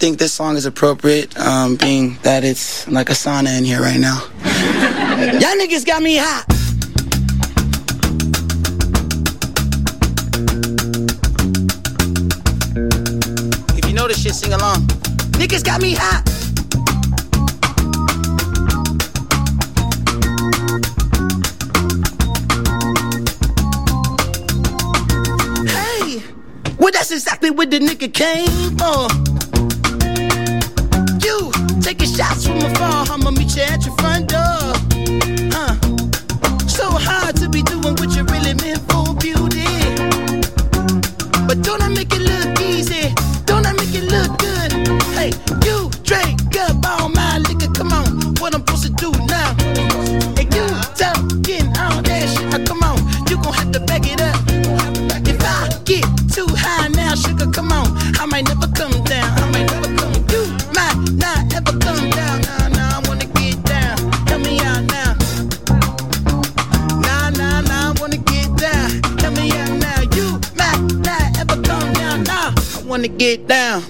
I think this song is appropriate, um, being that it's like a sauna in here right now. Y'all niggas got me hot. If you know this shit, sing along. Niggas got me hot. Hey, well that's exactly what the nigga came for. Taking shots from afar, I'ma meet you at your front door. Huh? So hard to be doing what you really meant for, beauty. But don't I get down.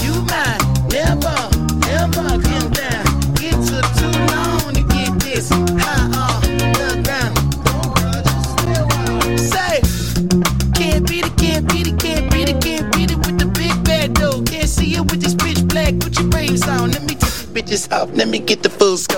You might never, never come down. It took too long to get this high off the ground. Say, can't beat it, can't beat it, can't beat it, can't beat it with the big bad dough. Can't see it with this pitch black. Put your brains on. Let me take the bitches off. Let me get the full scope.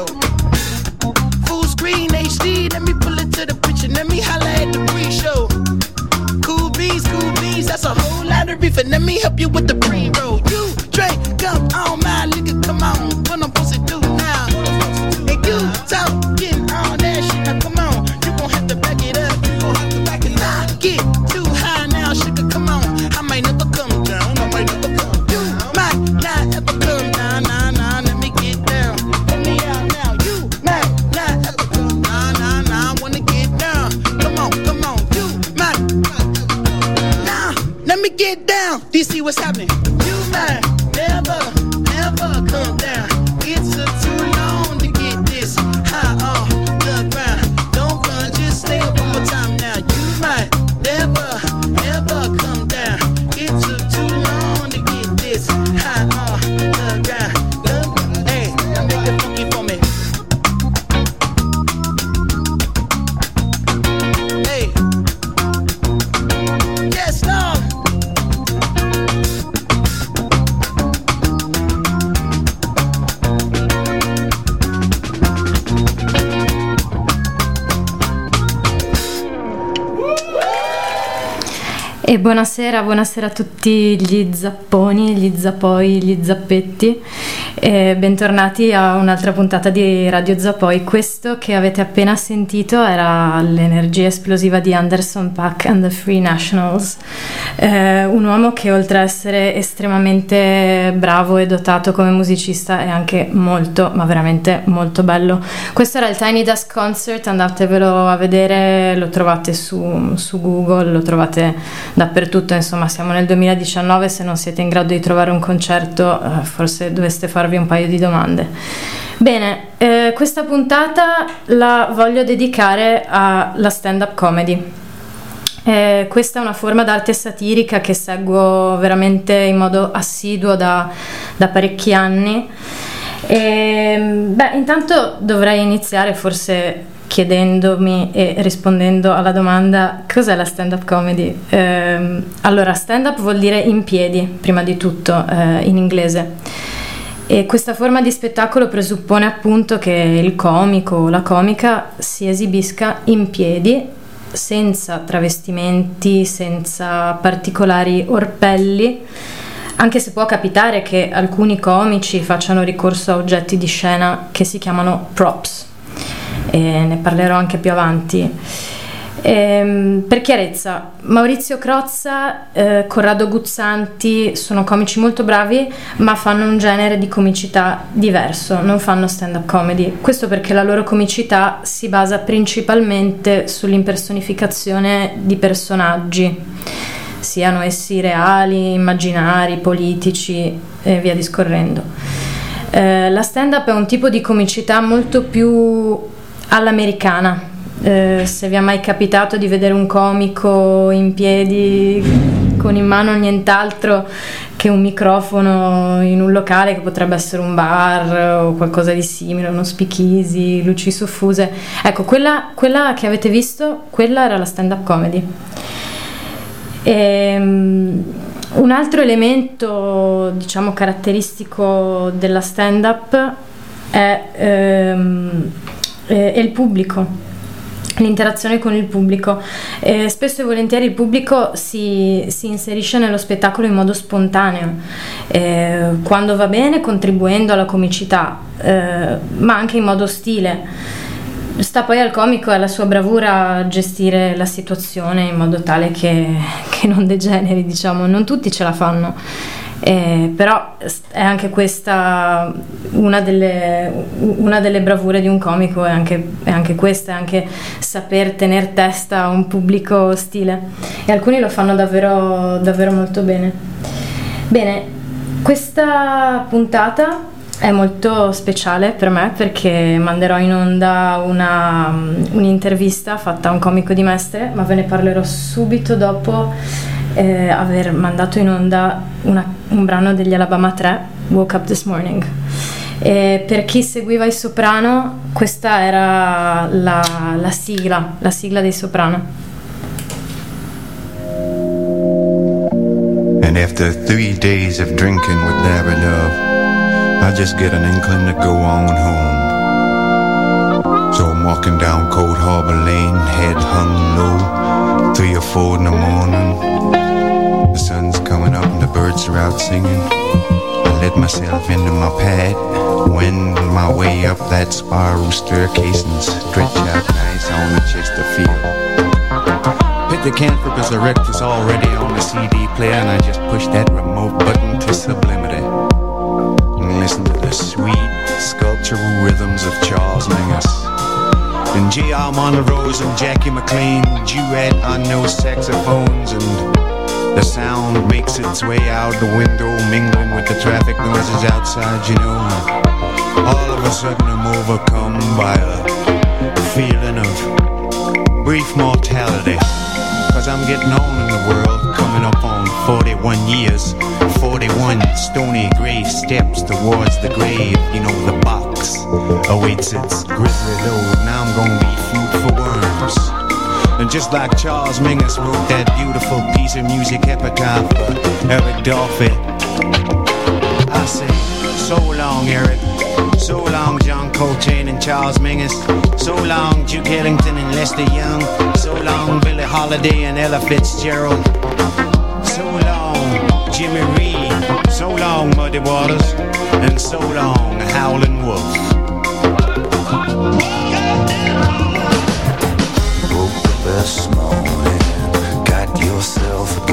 Buonasera, buonasera a tutti gli zapponi, gli zappoi, gli zappetti e bentornati a un'altra puntata di Radio Zappoi. Questo che avete appena sentito era l'energia esplosiva di Anderson Paak and the Free Nationals, eh, un uomo che oltre a essere estremamente bravo e dotato come musicista è anche molto, ma veramente molto bello. Questo era il Tiny Desk Concert, andatevelo a vedere, lo trovate su, su Google, lo trovate dappertutto, insomma siamo nel 2019, se non siete in grado di trovare un concerto eh, forse dovreste farvi un paio di domande. Bene, eh, questa puntata la voglio dedicare alla stand-up comedy. Eh, questa è una forma d'arte satirica che seguo veramente in modo assiduo da, da parecchi anni. E, beh, intanto dovrei iniziare forse chiedendomi e rispondendo alla domanda cos'è la stand-up comedy. Eh, allora, stand-up vuol dire in piedi, prima di tutto, eh, in inglese. E questa forma di spettacolo presuppone appunto che il comico o la comica si esibisca in piedi, senza travestimenti, senza particolari orpelli, anche se può capitare che alcuni comici facciano ricorso a oggetti di scena che si chiamano props e ne parlerò anche più avanti. Ehm, per chiarezza, Maurizio Crozza, eh, Corrado Guzzanti sono comici molto bravi, ma fanno un genere di comicità diverso, non fanno stand-up comedy. Questo perché la loro comicità si basa principalmente sull'impersonificazione di personaggi, siano essi reali, immaginari, politici e via discorrendo. Eh, la stand-up è un tipo di comicità molto più all'americana. Eh, se vi è mai capitato di vedere un comico in piedi con in mano nient'altro che un microfono in un locale che potrebbe essere un bar o qualcosa di simile, uno speakeasy, luci soffuse. Ecco, quella, quella che avete visto, quella era la stand-up comedy. E, um, un altro elemento, diciamo, caratteristico della stand-up è, ehm, è, è il pubblico l'interazione con il pubblico. Eh, spesso e volentieri il pubblico si, si, inserisce nello spettacolo in modo spontaneo, eh, quando va bene contribuendo alla comicità, eh, ma anche in modo ostile. Sta poi al comico e alla sua bravura gestire la situazione in modo tale che, che non degeneri, diciamo, non tutti ce la fanno. Eh, però è anche questa una delle, una delle, bravure di un comico, è anche, è anche questa, è anche saper tenere testa a un pubblico ostile e alcuni lo fanno davvero, davvero molto bene. Bene, questa puntata è molto speciale per me perché manderò in onda una, un'intervista fatta a un comico di mestre, ma ve ne parlerò subito dopo eh, aver mandato in onda una, un brano degli Alabama 3, Woke Up This Morning. E per chi seguiva i Soprano, questa era la, la sigla, la sigla dei Soprano. And after three days of drinking with Love, I just get an inkling to go on home. So I'm walking down Cold Harbor Lane, head hung low, three or four in the morning. The sun's birds are out singing. I let myself into my pad, wend my way up that spiral staircase and stretch out nice on the Chesterfield. Pithecanthropus erectus already on the CD player and I just push that remote button to sublimity. And listen to the sweet sculptural rhythms of Charles Mingus. And J.R. Monrose and Jackie McLean duet on no saxophones and the sound makes its way out the window, mingling with the traffic noises outside, you know. All of a sudden, I'm overcome by a feeling of brief mortality. Cause I'm getting on in the world, coming up on 41 years. 41 stony gray steps towards the grave. You know, the box awaits its grisly load. Now I'm gonna be food for worms. And just like Charles Mingus wrote that beautiful piece of music epitaph for Eric Dolphy, I say, so long, Eric. So long, John Coltrane and Charles Mingus. So long, Duke Ellington and Lester Young. So long, Billie Holiday and Ella Fitzgerald. So long, Jimmy Reed. So long, Muddy Waters. And so long, Howlin' Wolf. This morning. Got yourself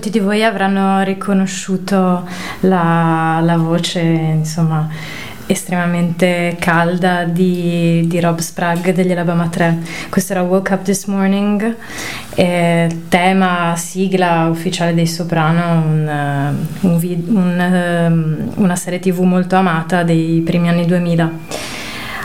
molti di voi avranno riconosciuto la, la voce, insomma, estremamente calda di, di Rob Sprague degli Alabama 3. Questo era Woke Up This Morning, eh, tema, sigla ufficiale dei Soprano, un, eh, un un, ehm, una serie tv molto amata dei primi anni 2000.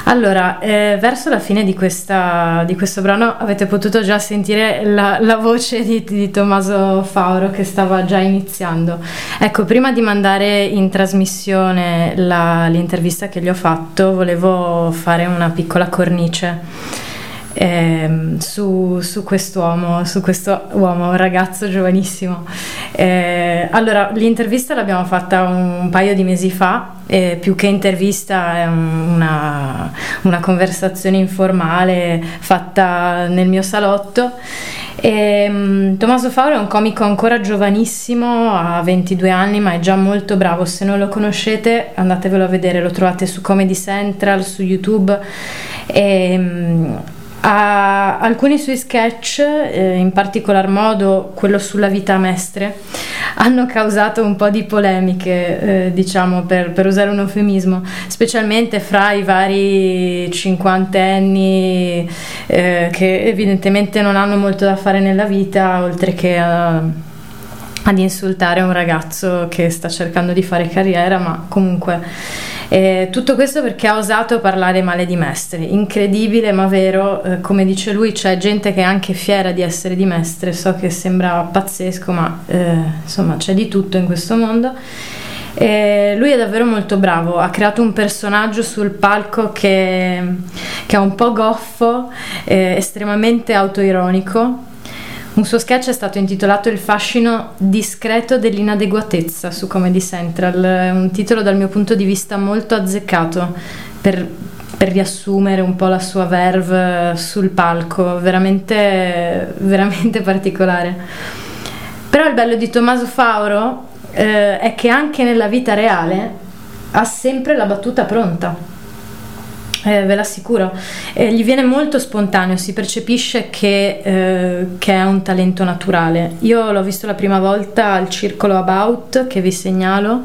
Allora, eh, verso la fine di, questa, di questo brano avete potuto già sentire la, la voce di, di Tommaso Fauro che stava già iniziando. Ecco, prima di mandare in trasmissione la- l'intervista che gli ho fatto, volevo fare una piccola cornice ehm, su, su quest'uomo, su questo uomo, ragazzo giovanissimo. Eh, allora, l'intervista l'abbiamo fatta un paio di mesi fa, e più che intervista è un- una, una conversazione informale fatta nel mio salotto. E, mm, Tommaso Fauro è un comico ancora giovanissimo, ha 22 anni, ma è già molto bravo. Se non lo conoscete, andatevelo a vedere, lo trovate su Comedy Central, su YouTube. E, mm, ha alcuni suoi sketch, eh, in particolar modo quello sulla vita Mestre, hanno causato un po' di polemiche, eh, diciamo per, per usare un eufemismo, specialmente fra i vari cinquantenni eh, che evidentemente non hanno molto da fare nella vita, oltre che a ad insultare un ragazzo che sta cercando di fare carriera, ma comunque eh, tutto questo perché ha osato parlare male di Mestre. Incredibile ma vero, eh, come dice lui, c'è gente che è anche fiera di essere di Mestre, so che sembra pazzesco, ma eh, insomma c'è di tutto in questo mondo. E lui è davvero molto bravo, ha creato un personaggio sul palco che, che è un po' goffo, eh, estremamente autoironico. Un suo sketch è stato intitolato Il fascino discreto dell'inadeguatezza su Comedy Central, un titolo dal mio punto di vista molto azzeccato per, per riassumere un po' la sua verve sul palco, veramente, veramente particolare. Però il bello di Tommaso Fauro eh, è che anche nella vita reale ha sempre la battuta pronta. Eh, ve l'assicuro, Eh, gli viene molto spontaneo, si percepisce che, eh, che è un talento naturale. Io l'ho visto la prima volta al Circolo About, che vi segnalo,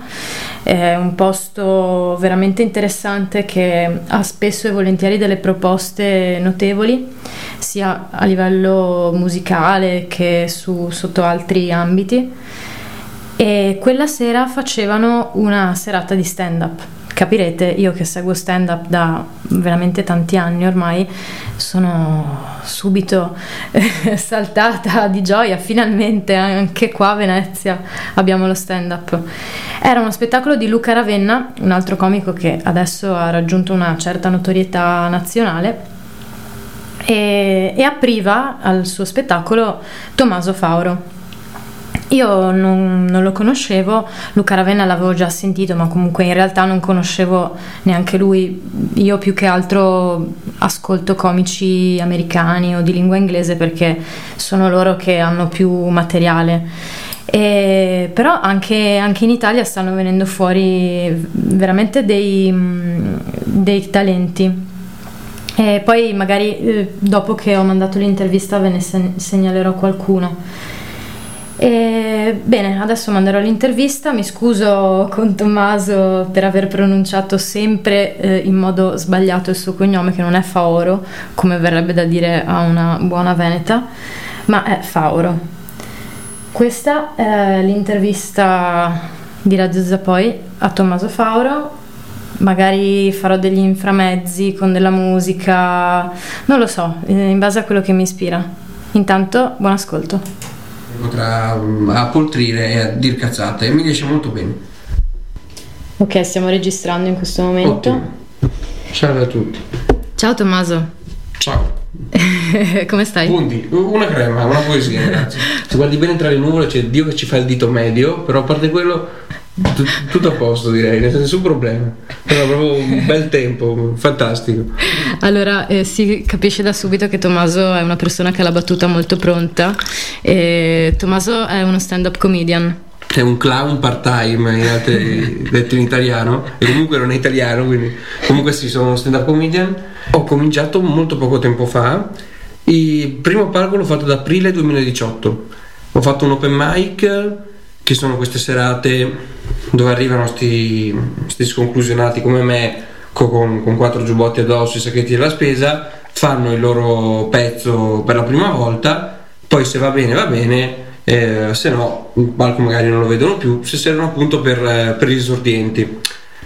è un posto veramente interessante che ha spesso e volentieri delle proposte notevoli, sia a livello musicale che su- sotto altri ambiti. E quella sera facevano una serata di stand-up. Capirete, io che seguo stand-up da veramente tanti anni ormai, sono subito eh, saltata di gioia, finalmente anche qua a Venezia abbiamo lo stand-up. Era uno spettacolo di Luca Ravenna, un altro comico che adesso ha raggiunto una certa notorietà nazionale, e, e apriva al suo spettacolo Tommaso Fauro. Io non, non lo conoscevo, Luca Ravenna l'avevo già sentito, ma comunque in realtà non conoscevo neanche lui. Io più che altro ascolto comici americani o di lingua inglese perché sono loro che hanno più materiale. E- però anche, anche in Italia stanno venendo fuori veramente dei, dei talenti. E poi magari eh, dopo che ho mandato l'intervista ve ne se- segnalerò qualcuno. E, bene, adesso manderò l'intervista, mi scuso con Tommaso per aver pronunciato sempre eh, in modo sbagliato il suo cognome che non è Faoro, come verrebbe da dire a una buona veneta, ma è Fauro. Questa è l'intervista di Radio Zapoi a Tommaso Fauro. Magari farò degli inframezzi con della musica, non lo so, eh, in base a quello che mi ispira. Intanto, buon ascolto. Potrà mm, appoltrire e a dir cazzate e mi riesce molto bene. Ok, stiamo registrando in questo momento. Ottimo. Salve a tutti. Ciao Tommaso, Ciao. come stai? Buondì, una crema, una poesia, ragazzi. Se guardi bene tra le nuvole c'è Dio che ci fa il dito medio, però a parte quello tu- tutto a posto direi, nessun problema. Però proprio un bel tempo, fantastico. Allora, eh, si capisce da subito che Tommaso è una persona che ha la battuta molto pronta. E Tommaso è uno stand-up comedian. È un clown part-time, in altri- detto in italiano, e comunque non è italiano, quindi comunque sì, sono uno stand-up comedian. Ho cominciato molto poco tempo fa. Il primo palco l'ho fatto ad aprile 2018. Ho fatto un open mic, che sono queste serate dove arrivano sti, sti sconclusionati come me, co- con, con quattro giubbotti addosso, i sacchetti della spesa, fanno il loro pezzo per la prima volta, poi se va bene va bene, eh, se no il palco magari non lo vedono più, se servono appunto per, eh, per gli esordienti.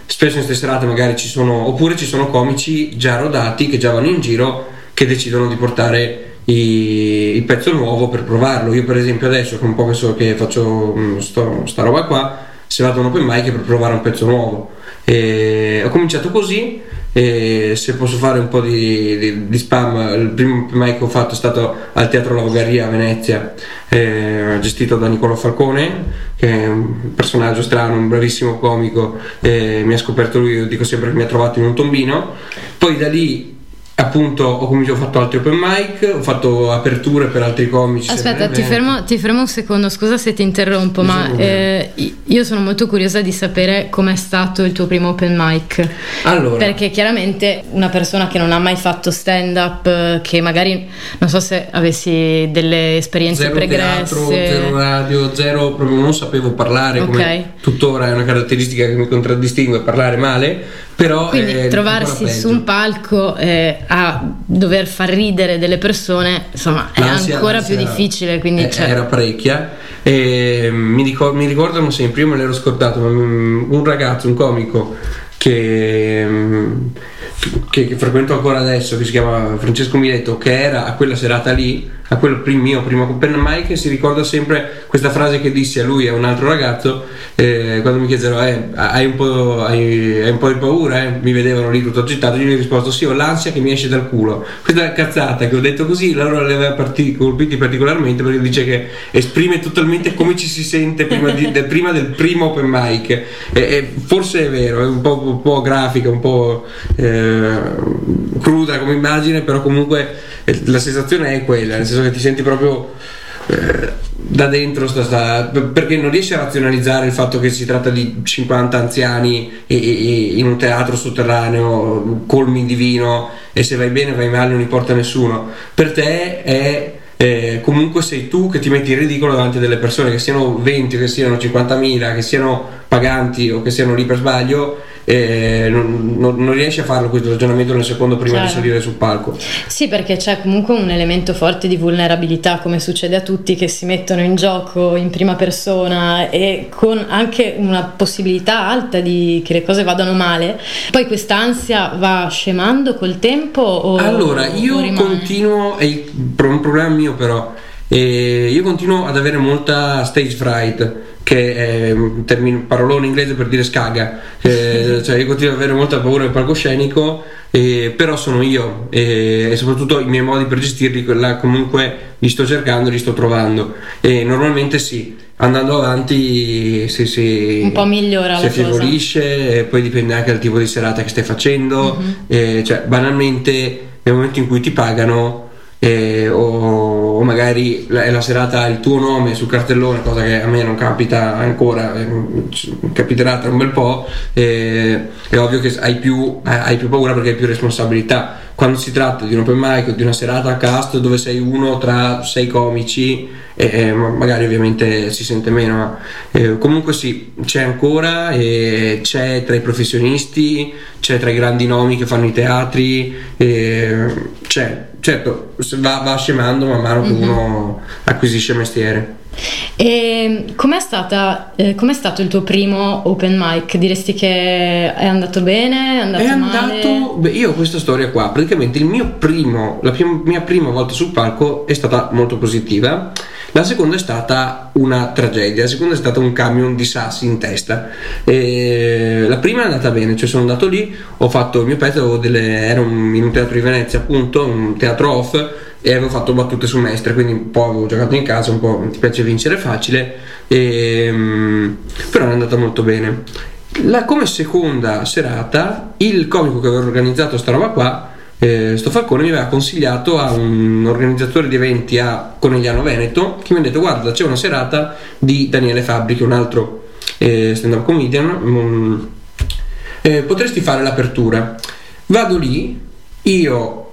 Spesso in queste serate magari ci sono, oppure ci sono comici già rodati che già vanno in giro che decidono di portare i- il pezzo nuovo per provarlo. Io per esempio adesso che un po' che so che faccio mm, sto- sta roba qua, se vado un open mic per provare un pezzo nuovo. E ho cominciato così, e se posso fare un po' di, di- di spam, il primo open mic che ho fatto è stato al Teatro La Vogaria a Venezia, eh, gestito da Niccolo Falcone, che è un personaggio strano, un bravissimo comico, eh, mi ha scoperto lui, io dico sempre che mi ha trovato in un tombino. Poi da lì appunto ho cominciato, ho fatto altri open mic, ho fatto aperture per altri comici. Aspetta, ti fermo, ti fermo un secondo, scusa se ti interrompo, Nessun ma eh, io sono molto curiosa di sapere com'è stato il tuo primo open mic. Allora, Perché chiaramente una persona che non ha mai fatto stand up, che magari non so se avessi delle esperienze zero pregresse. teatro, zero radio, zero proprio non sapevo parlare Ok. come tuttora è una caratteristica che mi contraddistingue parlare male, però Quindi è trovarsi su un palco eh, a dover far ridere delle persone, insomma, è ancora più difficile. Quindi eh, cioè, era parecchia e mi, ricor- mi ricordano sempre io me l'ero scordato ma, mm, un ragazzo un comico che, mm, che, che frequento ancora adesso che si chiama Francesco Miletto che era a quella serata lì a quel prim- mio primo open mic e si ricorda sempre questa frase che dissi a lui e a un altro ragazzo eh, quando mi chiesero eh, hai, un po', hai, hai un po' di paura eh? mi vedevano lì tutto agitato io gli ho risposto sì ho l'ansia che mi esce dal culo questa cazzata che ho detto così loro li aveva parti- colpiti particolarmente perché dice che esprime totalmente come ci si sente prima, di- del, prima del primo open mic e, e forse è vero è un po', un po' grafica un po' eh, cruda come immagine però comunque eh, la sensazione è quella nel senso che ti senti proprio eh, da dentro sta, sta- perché non riesci a razionalizzare il fatto che si tratta di 50 anziani e, e- in un teatro sotterraneo colmi di vino e se vai bene vai male non importa a nessuno. Per te è eh, comunque sei tu che ti metti in ridicolo davanti a delle persone che siano 20 o che siano 50.000 che siano paganti o che siano lì per sbaglio eh, non, non- non riesci a farlo questo ragionamento nel secondo prima di Chiaro. salire sul palco Sì, perché c'è comunque un elemento forte di vulnerabilità, come succede a tutti che si mettono in gioco in prima persona e con anche una possibilità alta di che le cose vadano male. Poi questa ansia va scemando col tempo o Allora, o io rimane? continuo, è un problema mio però, eh, io continuo ad avere molta stage fright, che è un termine, parolone inglese per dire scaga, Eh, cioè io continuo ad avere molta paura del palcoscenico, eh, però sono io eh, e soprattutto i miei modi per gestirli, là comunque li sto cercando, li sto trovando. E normalmente sì, andando avanti si, si, Un po' migliora si la cosa. affievolisce, e poi dipende anche dal tipo di serata che stai facendo, Mhm. eh, cioè banalmente nel momento in cui ti pagano eh, o o magari è la serata il tuo nome sul cartellone, cosa che a me non capita ancora, eh, capiterà tra un bel po', eh, è ovvio che hai più, eh, hai più paura perché hai più responsabilità. Quando si tratta di un open mic o di una serata a cast dove sei uno tra sei comici, eh, eh, ma- magari ovviamente si sente meno, ma eh, comunque sì, c'è ancora, e c'è tra i professionisti, c'è tra i grandi nomi che fanno i teatri, eh, c'è, certo, va, va scemando man mano che uno acquisisce mestiere. E com'è, stata, eh, com'è stato il tuo primo open mic? Diresti che è andato bene? È andato, È male? andato, beh, io ho questa storia qua, praticamente il mio primo, la prim- mia prima volta sul palco è stata molto positiva, la seconda è stata una tragedia, la seconda è stata un camion di sassi in testa. E la prima è andata bene, cioè sono andato lì, ho fatto il mio pezzo, delle- ero in un teatro di Venezia appunto, un teatro off e avevo fatto battute su Mestre, quindi un po' avevo giocato in casa, un po' ti piace vincere facile, e, mm, però è andata molto bene. La- come seconda serata, il comico che aveva organizzato sta roba qua, eh, sto Falcone, mi aveva consigliato a un organizzatore di eventi a Conegliano Veneto che mi ha detto guarda c'è una serata di Daniele Fabri che è un altro eh, stand-up comedian, mm, eh, potresti fare l'apertura. Vado lì, io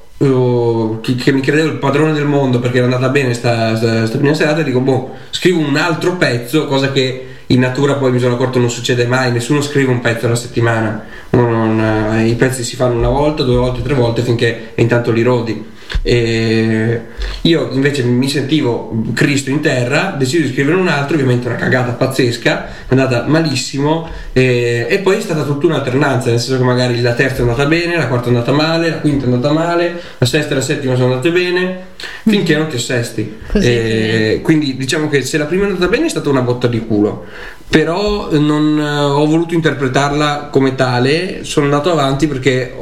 che, che mi credevo il padrone del mondo perché era andata bene sta, sta- sta prima serata, dico boh, scrivo un altro pezzo, cosa che in natura poi mi sono accorto non succede mai, nessuno scrive un pezzo alla settimana, Uno non- eh, i pezzi si fanno una volta, due volte, tre volte finché intanto li rodi. E io invece mi sentivo Cristo in terra, decido di scrivere un altro, ovviamente una cagata pazzesca, è andata malissimo e, e poi è stata tutta un'alternanza, nel senso che magari la terza è andata bene, la quarta è andata male, la quinta è andata male, la sesta e la settima sono andate bene, finché non ti assesti. Così, E quindi diciamo che se la prima è andata bene è stata una botta di culo, però non eh, ho voluto interpretarla come tale, sono andato avanti perché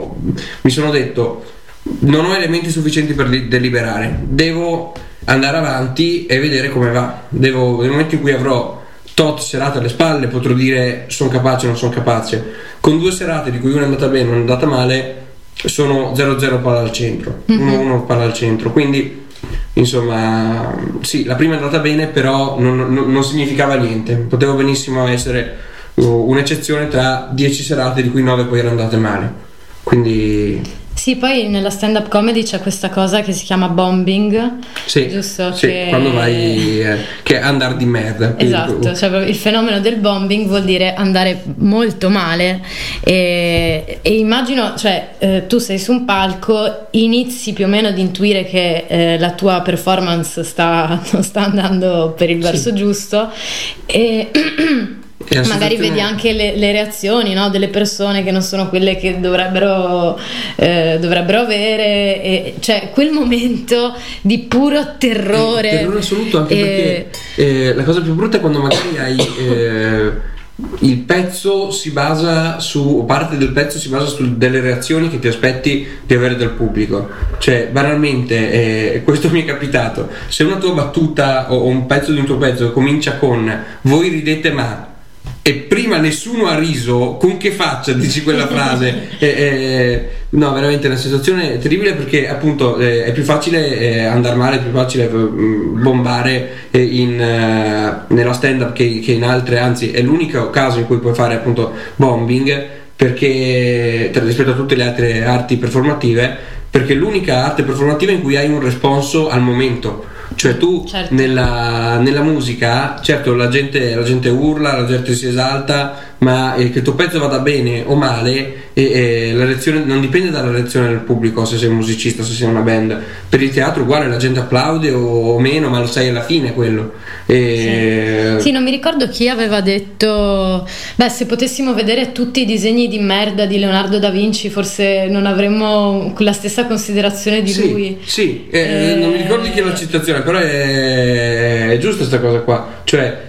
mi sono detto non ho elementi sufficienti per li- deliberare, devo andare avanti e vedere come va. Devo, nel momento in cui avrò tot serate alle spalle potrò dire sono capace o non sono capace. Con due serate di cui una è andata bene e una è andata male sono 0-0 palla al centro, 1-1 palla al centro, quindi insomma sì, la prima è andata bene però non, non- non significava niente, potevo benissimo essere uh, un'eccezione tra 10 serate di cui 9 poi erano andate male. Quindi Sì, poi nella stand-up comedy c'è questa cosa che si chiama bombing, Sì, giusto? sì, che... quando vai eh, che è andare di merda. Esatto, cioè proprio il fenomeno del bombing vuol dire andare molto male e, e immagino, cioè eh, tu sei su un palco, inizi più o meno ad intuire che eh, la tua performance sta, non sta andando per il verso giusto e magari vedi anche le, le reazioni no, delle persone che non sono quelle che dovrebbero, eh, dovrebbero avere, e, cioè quel momento di puro terrore. Terrore assoluto anche E- perché eh, la cosa più brutta è quando magari hai eh, il pezzo si basa su o parte del pezzo si basa su delle reazioni che ti aspetti di avere dal pubblico cioè banalmente eh, questo mi è capitato se una tua battuta o, o un pezzo di un tuo pezzo comincia con voi ridete ma e prima nessuno ha riso, con che faccia dici quella frase? Eh, eh, no, veramente è una situazione terribile perché appunto eh, è più facile eh, andare male, è più facile mm, bombare eh, in, eh, nella stand up che, che in altre, anzi è l'unico caso in cui puoi fare appunto bombing perché rispetto a tutte le altre arti performative perché è l'unica arte performativa in cui hai un responso al momento cioè tu Certo. nella, nella musica, certo la gente, la gente urla, la gente si esalta, ma eh, che il tuo pezzo vada bene o male, e, e la reazione non dipende dalla reazione del pubblico, se sei un musicista, se sei una band. Per il teatro uguale, la gente applaude o, o meno, ma lo sai alla fine quello. E, Sì, non mi ricordo chi aveva detto, beh, se potessimo vedere tutti i disegni di merda di Leonardo da Vinci, forse non avremmo la stessa considerazione di Sì, lui. sì, eh, Eh, non mi ricordo chi è la citazione, però è, è giusta questa cosa qua. Cioè,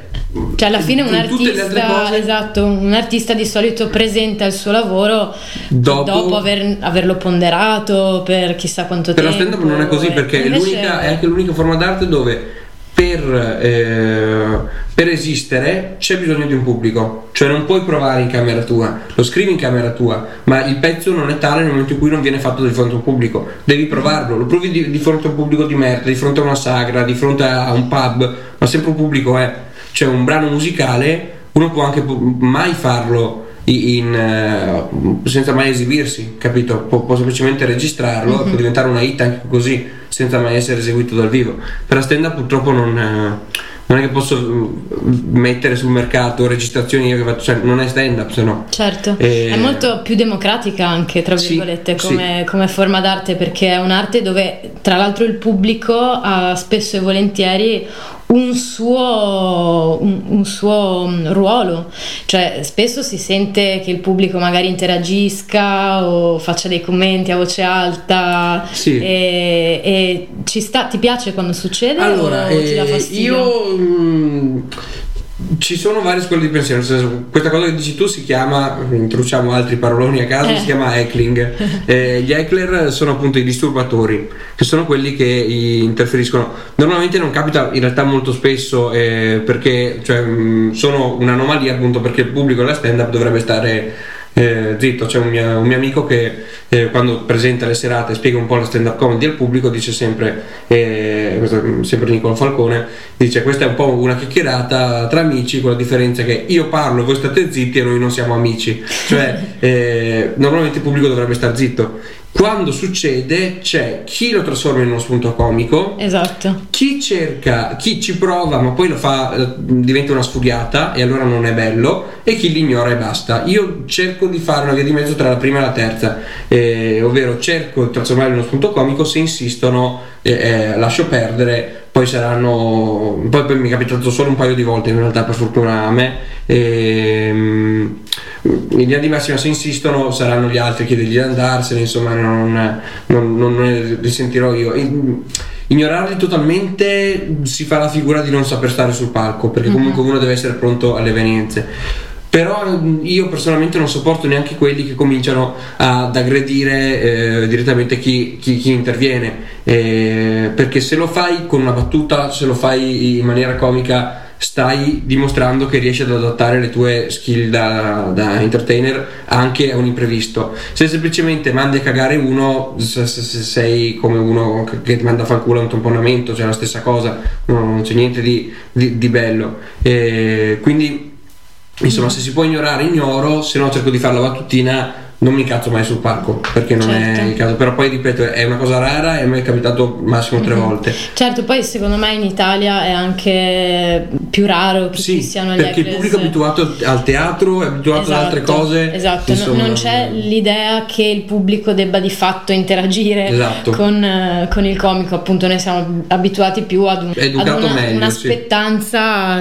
Cioè, alla fine un artista, esatto, un artista di solito presenta il suo lavoro Dopo- aver- averlo ponderato per chissà quanto Per tempo. stand up non è così perché è, è anche l'unica forma d'arte dove per, eh, per esistere c'è bisogno di un pubblico, cioè non puoi provare in camera tua, lo scrivi in camera tua, ma il pezzo non è tale nel momento in cui non viene fatto di fronte a un pubblico, devi provarlo, lo provi di, di fronte a un pubblico di merda, di fronte a una sagra, di fronte a un pub, ma sempre un pubblico è, cioè un brano musicale, uno può anche pu- mai farlo in, eh, senza mai esibirsi, capito? Può, può semplicemente registrarlo e può diventare una hit anche così, senza mai essere eseguito dal vivo. Per la stand up purtroppo non, eh, non è che posso mm, mettere sul mercato registrazioni io che faccio, cioè non è stand up se no. Certo, Eh, è molto più democratica anche, tra Sì, virgolette, sì. come, come forma d'arte, perché è un'arte dove tra l'altro il pubblico ha spesso e volentieri un suo, un, un suo mm, ruolo, cioè spesso si sente che il pubblico magari interagisca o faccia dei commenti a voce alta Sì. e, e ci sta, ti piace quando succede Allora, o ti dà eh, fastidio? io mm, ci sono varie scuole di pensiero, senso, questa cosa che dici tu si chiama, introduciamo altri paroloni a caso, Eh. si chiama heckling. Eh, gli heckler sono appunto i disturbatori, che sono quelli che interferiscono. Normalmente non capita in realtà molto spesso eh, perché cioè, sono un'anomalia appunto perché il pubblico della stand up dovrebbe stare eh, zitto. C'è un mio, un mio amico che eh, quando presenta le serate spiega un po' la stand up comedy al pubblico dice sempre, eh, questo è sempre Nicola Falcone, dice questa è un po' una chiacchierata tra amici con la differenza che io parlo, voi state zitti e noi non siamo amici. Cioè eh, normalmente il pubblico dovrebbe stare zitto. Quando succede c'è chi lo trasforma in uno spunto comico, Esatto. chi cerca, chi ci prova ma poi lo fa, eh, diventa una sfuriata e allora non è bello e chi l'ignora e basta. Io cerco di fare una via di mezzo tra la prima e la terza, eh, ovvero cerco di trasformarlo in uno spunto comico, se insistono eh, eh, lascio perdere, poi saranno, poi, poi mi è capitato solo un paio di volte in realtà per fortuna a me. ehm, in linea di massima se insistono saranno gli altri a chiedergli di andarsene, insomma non, non, non ne risentirò io. In- Ignorarli totalmente si fa la figura di non saper stare sul palco, perché comunque uno deve essere pronto alle evenienze. Però io personalmente non sopporto neanche quelli che cominciano ad aggredire eh, direttamente chi, chi- chi interviene, eh, perché se lo fai con una battuta, se lo fai in maniera comica, stai dimostrando che riesci ad adattare le tue skill da, da entertainer anche a un imprevisto. Se semplicemente mandi a cagare uno, se, se- se sei come uno che, ti manda a far culo un tamponamento, cioè la stessa cosa, non, non c'è niente di, di- di bello. Eh, quindi, insomma, se si può ignorare, ignoro, se no cerco di fare la battutina. Non mi cazzo mai sul palco perché non Certo. è il caso, però poi ripeto, è una cosa rara e a me è capitato massimo tre volte. Certo, poi secondo me in Italia è anche più raro che ci Sì, siano gli perché il pubblico è abituato al teatro, è abituato ad altre Esatto, cose. Esatto, insomma, non c'è l'idea che il pubblico debba di fatto interagire Esatto. con, con il comico, appunto noi siamo abituati più ad, un- ad una, meglio, una sì.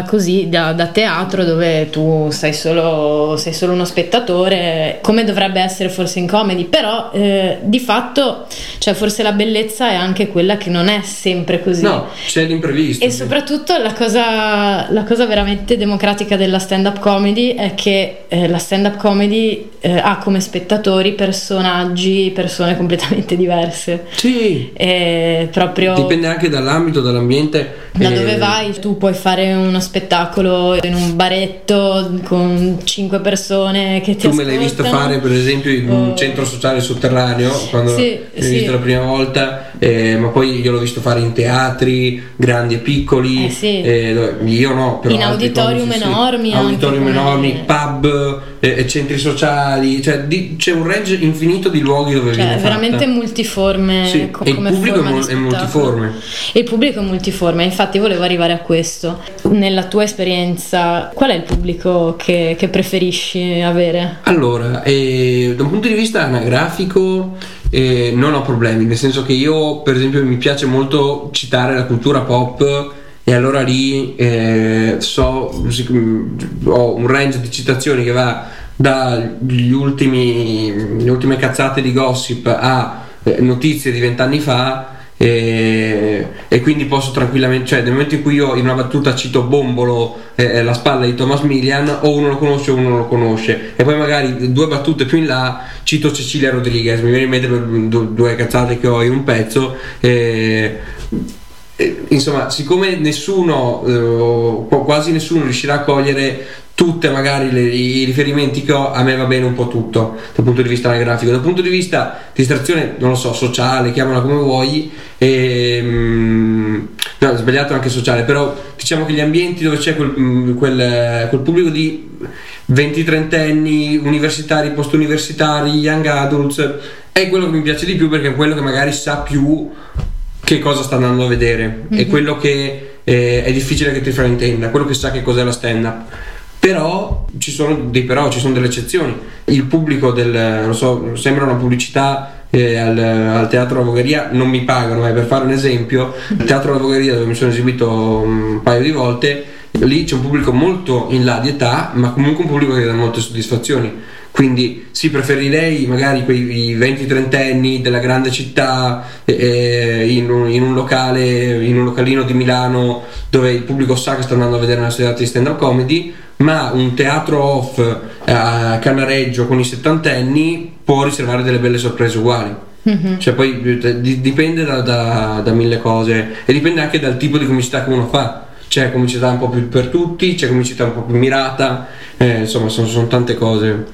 così da, da teatro dove tu sei solo, sei solo uno spettatore, come dovrebbe essere forse in comedy, però eh, di fatto cioè, forse la bellezza è anche quella che non è sempre così. No, c'è l'imprevisto. E sì. soprattutto la cosa, la cosa veramente democratica della stand-up comedy è che eh, la stand-up comedy eh, ha come spettatori personaggi, persone completamente diverse. Sì, E proprio dipende anche dall'ambito, dall'ambiente. Da dove vai, tu puoi fare uno spettacolo in un baretto con cinque persone che ti Tu me l'hai visto fare per esempio in un Oh. centro sociale sotterraneo quando Sì, l'hai sì. visto la prima volta, eh, ma poi io l'ho visto fare in teatri grandi e piccoli. Eh, sì. eh, io no, però In auditorium sì. enormi anche auditorium enormi, pub, eh, e centri sociali, cioè di- c'è un range infinito di luoghi dove Cioè, viene è veramente fatta. multiforme. Sì, co- e il pubblico è mul- è multiforme. E il pubblico è multiforme, infatti volevo arrivare a questo. Nella tua esperienza, qual è il pubblico che, che preferisci avere? Allora, eh, da un punto di vista anagrafico eh, non ho problemi, nel senso che io per esempio mi piace molto citare la cultura pop e allora lì eh, so, sic- ho un range di citazioni che va dagli ultimi, le ultime cazzate di gossip a eh, notizie di vent'anni fa e, e quindi posso tranquillamente, cioè nel momento in cui io in una battuta cito Bombolo, eh, la spalla di Thomas Milian, o uno lo conosce o uno non lo conosce, e poi magari due battute più in là cito Cecilia Rodriguez, mi viene in mente due cazzate che ho in un pezzo. eh, eh, insomma, siccome nessuno, eh, quasi nessuno riuscirà a cogliere tutte magari le, i riferimenti che ho, a me va bene un po' tutto dal punto di vista anagrafico. Dal punto di vista distrazione, non lo so, sociale, chiamala come vuoi, e, mm, no, sbagliato anche sociale, però diciamo che gli ambienti dove c'è quel, mm, quel, quel pubblico di 20-30 anni, universitari, post-universitari, young adults, è quello che mi piace di più perché è quello che magari sa più che cosa sta andando a vedere, è quello che eh, è difficile che ti fraintenda, quello che sa che cos'è la stand-up però ci sono dei però, ci sono delle eccezioni. Il pubblico del, non so, sembra una pubblicità eh, al, al, Teatro Lavogheria, non mi pagano, ma per fare un esempio, il Teatro Lavogheria dove mi sono esibito un paio di volte, lì c'è un pubblico molto in là di età, ma comunque un pubblico che dà molte soddisfazioni. Quindi sì, preferirei magari quei 20-30 anni della grande città eh, in, un, in, un, locale, in un localino di Milano dove il pubblico sa che sta andando a vedere una serata di stand-up comedy ma un teatro off eh, a Canareggio con i settantenni può riservare delle belle sorprese uguali. Mm-hmm. Cioè poi eh, dipende da, da, da, mille cose e dipende anche dal tipo di comicità che uno fa. C'è comicità un po' più per tutti, c'è comicità un po' più mirata, eh, insomma, sono, sono, tante cose.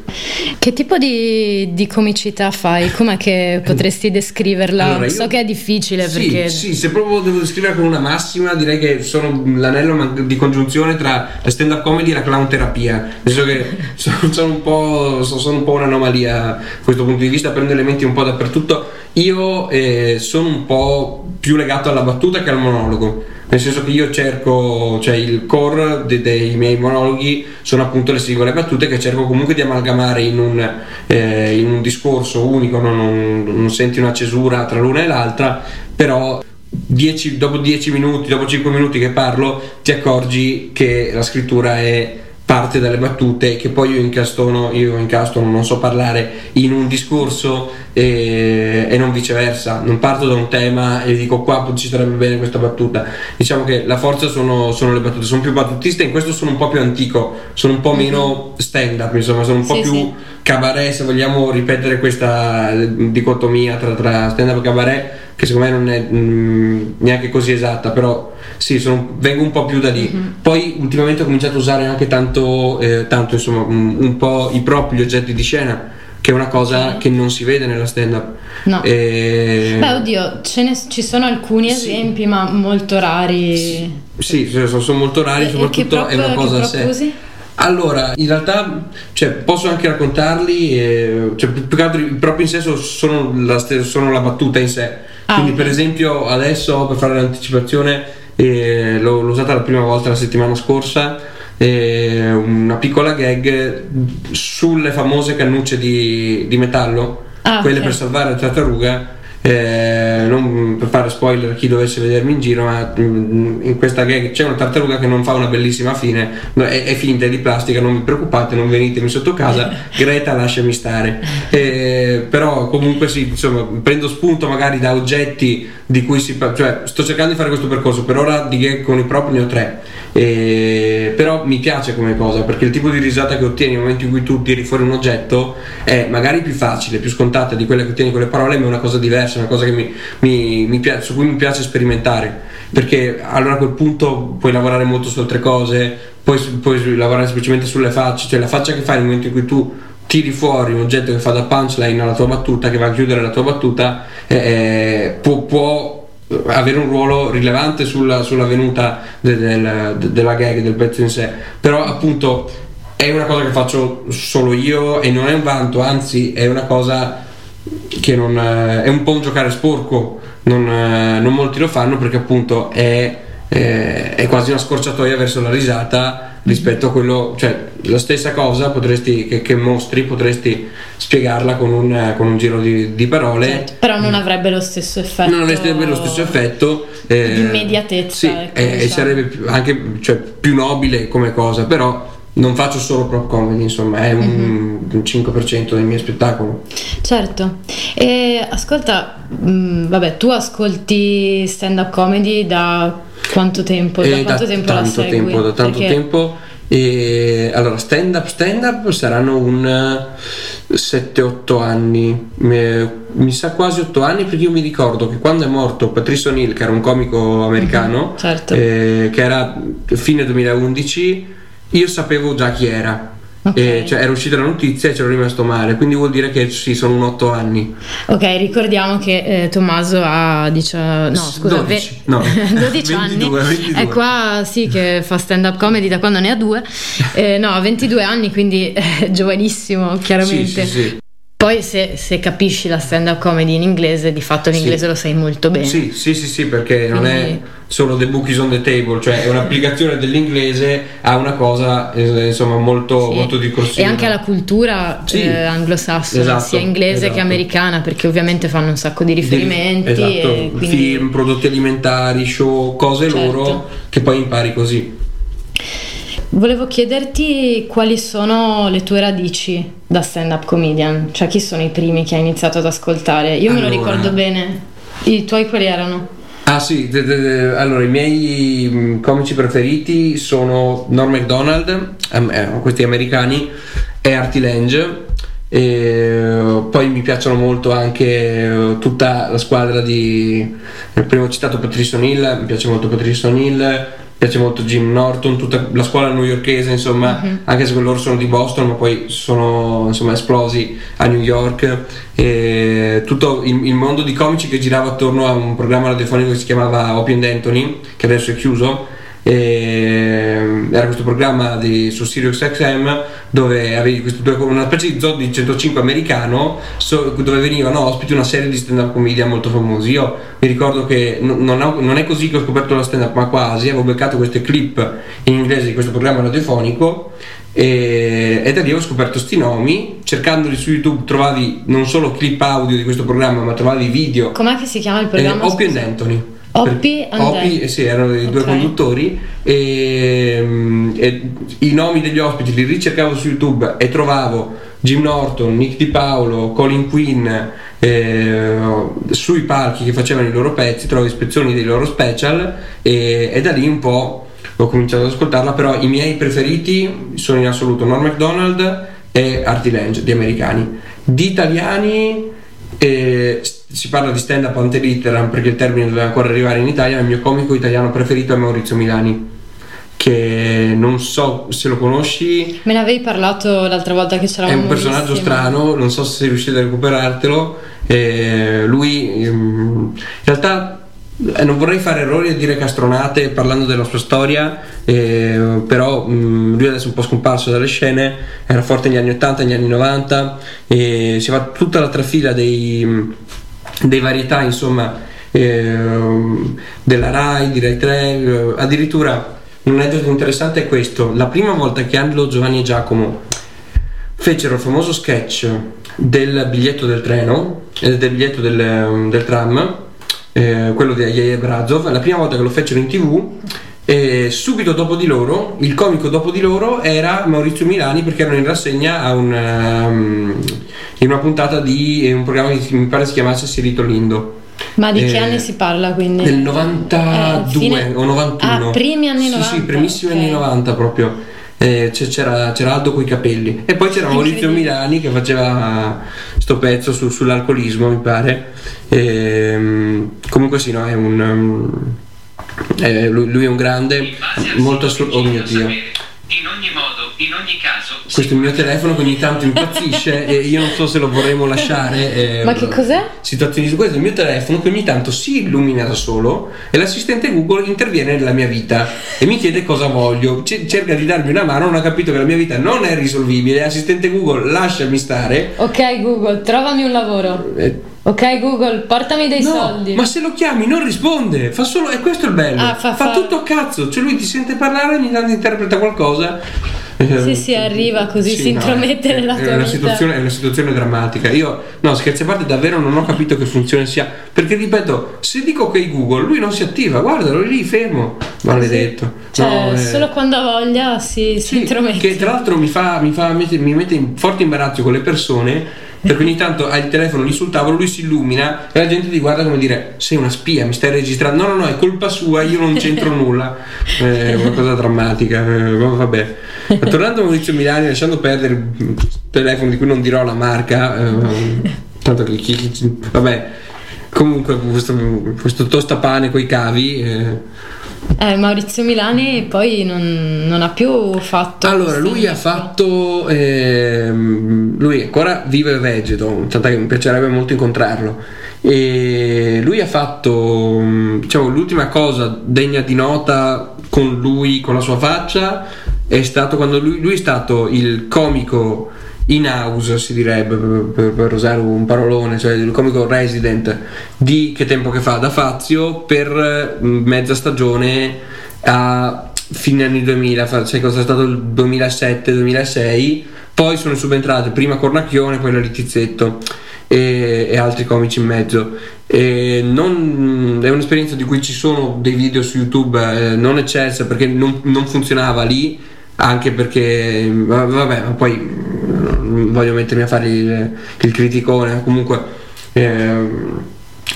Che tipo di, di comicità fai? Com'è che potresti descriverla? Allora, so che è difficile sì, perché. Sì, se proprio devo descriverla con una massima, direi che sono l'anello di congiunzione tra la stand-up comedy e la clown terapia. Nel senso che sono, sono, un po', sono un po' un'anomalia da questo punto di vista, prendo elementi un po' dappertutto. Io eh, sono un po' più legato alla battuta che al monologo. Nel senso che io cerco, cioè il core de- dei miei monologhi sono appunto le singole battute che cerco comunque di amalgamare in un, eh, in un discorso unico, non, non, non, senti una cesura tra l'una e l'altra, però dieci, dopo 10 minuti, dopo 5 minuti che parlo ti accorgi che la scrittura è parte dalle battute che poi io incastono, io incastono, non so parlare in un discorso e, e, non viceversa, non parto da un tema e dico qua ci sarebbe bene questa battuta, diciamo che la forza sono, sono le battute, sono più battutiste, in questo sono un po' più antico, sono un po' mhm. meno stand up, insomma sono un po' sì, più sì. cabaret se vogliamo ripetere questa dicotomia tra, tra stand up e cabaret che secondo me non è mh, mm, neanche così esatta, però sì, sono, vengo un po' più da lì. Mm-hmm. Poi ultimamente ho cominciato a usare anche tanto, eh, tanto insomma, un, un, po' i propri oggetti di scena, che è una cosa che non si vede nella stand-up. No. E... Beh, oddio, ne, ci sono alcuni sì. esempi, ma molto rari. Sì, sì sono, sono, molto rari, e, soprattutto e è una cosa a sé. Usi? Allora, in realtà cioè, posso anche raccontarli, e, cioè, più che altro proprio in sé sono la, sono la battuta in sé. Ah, Quindi, okay. per esempio, adesso per fare l'anticipazione, eh, l'ho, l'ho, usata la prima volta la settimana scorsa. Una piccola gag sulle famose cannucce di, di metallo, ah, quelle okay. per salvare la tartaruga eh, non per fare spoiler a chi dovesse vedermi in giro, ma mm, in questa gag c'è una tartaruga che non fa una bellissima fine, è, è finta, è di plastica, non vi preoccupate, non venitemi sotto casa, Greta lasciami stare. Eh, però comunque sì, insomma, prendo spunto magari da oggetti di cui si cioè sto cercando di fare questo percorso, per ora di gag con i propri ne ho tre. Eh, però mi piace come cosa perché il tipo di risata che ottieni nel momento in cui tu tiri fuori un oggetto è magari più facile, più scontata di quella che ottieni con le parole, ma è una cosa diversa, una cosa mi, mi, mi piace, su cui mi piace sperimentare perché allora a quel punto puoi lavorare molto su altre cose, puoi, puoi lavorare semplicemente sulle facce, cioè la faccia che fai nel momento in cui tu tiri fuori un oggetto che fa da punchline alla tua battuta, che va a chiudere la tua battuta, eh, può, può avere un ruolo rilevante sulla, sulla venuta de, de, de, della gag, del pezzo in sé, però appunto è una cosa che faccio solo io e non è un vanto, anzi è una cosa che non è un po' un giocare sporco, non, non molti lo fanno perché appunto è, è, è quasi una scorciatoia verso la risata rispetto a quello, cioè la stessa cosa potresti, che, che mostri, potresti spiegarla con un, con un giro di, di parole. Certo, però non avrebbe lo stesso effetto. Non avrebbe lo stesso effetto. Eh, di immediatezza. Sì, ecco, e diciamo. sarebbe più, anche cioè, più nobile come cosa, però non faccio solo prop comedy, insomma, è un, mm-hmm. un 5% del mio spettacolo. Certo. E ascolta, mh, mm, vabbè, tu ascolti stand up comedy da quanto tempo? Da eh, quanto da tempo tanto la? Tempo, da tanto Perché... tempo E allora, stand up, stand up saranno un 7-8 anni, mi, sa quasi 8 anni perché io mi ricordo che quando è morto Patrice O'Neill, che era un comico americano, Mhm, certo. eh, che era fine 2011, io sapevo già chi era. Ok. E, cioè, era uscita la notizia e c'ero rimasto male, quindi vuol dire che sì, sono un 8 anni. Ok, ricordiamo che eh, Tommaso ha dieci- no, scusa, 12, ve- no. 12 anni. 22, 22. È qua sì che fa stand up comedy da quando ne ha due. Eh, no, ha 22 anni, quindi eh, giovanissimo, chiaramente. Sì, sì, sì. Poi se, se capisci la stand up comedy in inglese, di fatto l'inglese Sì. lo sai molto bene. Sì, sì, sì, sì, perché non è Quindi- solo the book is on the table, cioè è un'applicazione dell'inglese a una cosa eh, insomma molto, Sì. molto discorsiva. E anche alla cultura Sì. eh, anglosassone, Esatto, sia inglese esatto. che americana, perché ovviamente fanno un sacco di riferimenti. Esatto, quindi... film, prodotti alimentari, show, cose Certo. loro che poi impari così. Volevo chiederti quali sono le tue radici da stand-up comedian, cioè chi sono i primi che hai iniziato ad ascoltare? Io me lo Allora. ricordo bene. I tuoi quali erano? Ah sì, de- de- de- allora i miei mh, comici preferiti sono Norm MacDonald, eh, questi americani, e Artie Lange. E poi mi piacciono molto anche eh, tutta la squadra di il primo citato Patrice O'Neill, mi piace molto Patrice O'Neill, piace molto Jim Norton, tutta la scuola newyorkese, insomma, anche se loro sono di Boston, ma poi sono insomma esplosi a New York. E tutto il, il mondo di comici che girava attorno a un programma radiofonico che si chiamava Opie and Anthony, che adesso è chiuso. E era questo programma di, su Sirius XM dove avevi questi due- una specie di zoo di 105 americano so- dove venivano ospiti una serie di stand up comedian molto famosi io mi ricordo che no- non, ho- non è così che ho scoperto la stand up ma quasi avevo beccato queste clip in inglese di questo programma radiofonico e, e da lì ho scoperto sti nomi cercandoli su youtube trovavi non solo clip audio di questo programma ma trovavi video Com'è che si chiama il programma? eh, Opie? Anthony. Opie, Anthony. eh sì, erano i due Ok. conduttori e, mm, e i nomi degli ospiti li ricercavo su YouTube e trovavo Jim Norton, Nick Di Paolo, Colin Quinn eh, sui palchi che facevano i loro pezzi, trovo ispezioni dei loro special e, e da lì un po' ho cominciato ad ascoltarla, però i miei preferiti sono in assoluto Norm MacDonald e Artie Lange, di americani. Di italiani e s- si parla di stand up ante litteram perché il termine doveva ancora arrivare in Italia. Il mio comico italiano preferito è Maurizio Milani, che non so se lo conosci, Me ne avevi parlato l'altra volta che è c'eravamo un personaggio insieme. strano, non so se sei riuscito a recuperartelo. eh, lui ehm, in realtà eh, non vorrei fare errori e dire castronate parlando della sua storia, eh, però mh, lui adesso è un po' scomparso dalle scene, era forte negli anni 80, negli anni 90, e si fa tutta la trafila dei, dei varietà, insomma, ehm, della RAI, di Rai 3, eh, addirittura un aneddoto interessante è questo, la prima volta che Angelo, Giovanni e Giacomo fecero il famoso sketch del biglietto del treno, eh, del biglietto del, del tram, eh, quello di Yaya Brazov, la prima volta che lo fecero in tv, e subito dopo di loro, il comico dopo di loro era Maurizio Milani perché erano in rassegna a un, ehm, in una puntata di un programma che mi pare si chiamasse Sirito Lindo. Ma di che Eh, anni si parla quindi? Del 92 Eh, fine- o 91. Ah, primi anni Sì, 90. Sì, primissimi ok. anni 90 proprio. Eh, c'era, c'era Aldo coi capelli e poi c'era Maurizio. Milani che faceva sto pezzo su- sull'alcolismo mi pare Ehm, comunque sì no è un um, eh, lui, lui è un grande molto assurdo oh mio dio. In ogni modo, in ogni caso, questo è il mio telefono che ogni tanto impazzisce e io non so se lo vorremmo lasciare eh, Ma che cos'è? situazioni questo. È il mio telefono che ogni tanto si illumina da solo e l'assistente Google interviene nella mia vita e mi chiede cosa voglio. C- cerca di darmi una mano non ha capito che la mia vita non è risolvibile. Assistente Google lasciami stare Ok Google, trovami un lavoro. Eh, Ok Google, portami dei no, soldi. ma se lo chiami non risponde. Fa solo e questo è il bello. Ah, fa- fa- tutto a cazzo. Cioè lui ti sente parlare ogni tanto interpreta qualcosa Sì, sì, arriva così, si no, intromette è- nella è tua una vita. situazione, è una situazione drammatica. Io, no, scherzi a parte, davvero non ho capito che funzione sia. Perché ripeto, se dico ok Google, lui non si attiva, guardalo è lì fermo. Maledetto. Cioè, No, eh, solo quando ha voglia si, si sì, intromette. che tra l'altro mi fa, mi fa mette- mi mette in forte imbarazzo con le persone. Perché ogni tanto ha il telefono lì sul tavolo, lui si illumina e la gente ti guarda come dire: Sei una spia, mi stai registrando. No, no, no, è colpa sua, io non c'entro nulla. È una cosa drammatica. eh, vabbè. Ma tornando a Maurizio Milani, lasciando perdere il telefono di cui non dirò la marca, eh, tanto che chi, chi- vabbè, comunque questo, questo tostapane coi cavi. eh, Eh, Maurizio Milani poi non, non ha più fatto. Allora, lui ha fatto. ehm, lui ancora vive e vegeto, tant'è che mi piacerebbe molto incontrarlo. E lui ha fatto, diciamo, l'ultima cosa degna di nota con lui, con la sua faccia, è stato quando lui, lui è stato il comico in house, si direbbe, per, per- usare un parolone, cioè il comico resident di Che tempo che fa da Fazio per mm, mezza stagione a fine anni 2000, fa- sai cosa è stato il 2007-2006, poi sono subentrate prima Cornacchione, poi la Litizzetto e, e altri comici in mezzo. Non- è un'esperienza di cui ci sono dei video su YouTube eh, non eccelsa perché non, non funzionava lì, anche perché va- vabbè, ma poi non voglio mettermi a fare il, il criticone, comunque ehm,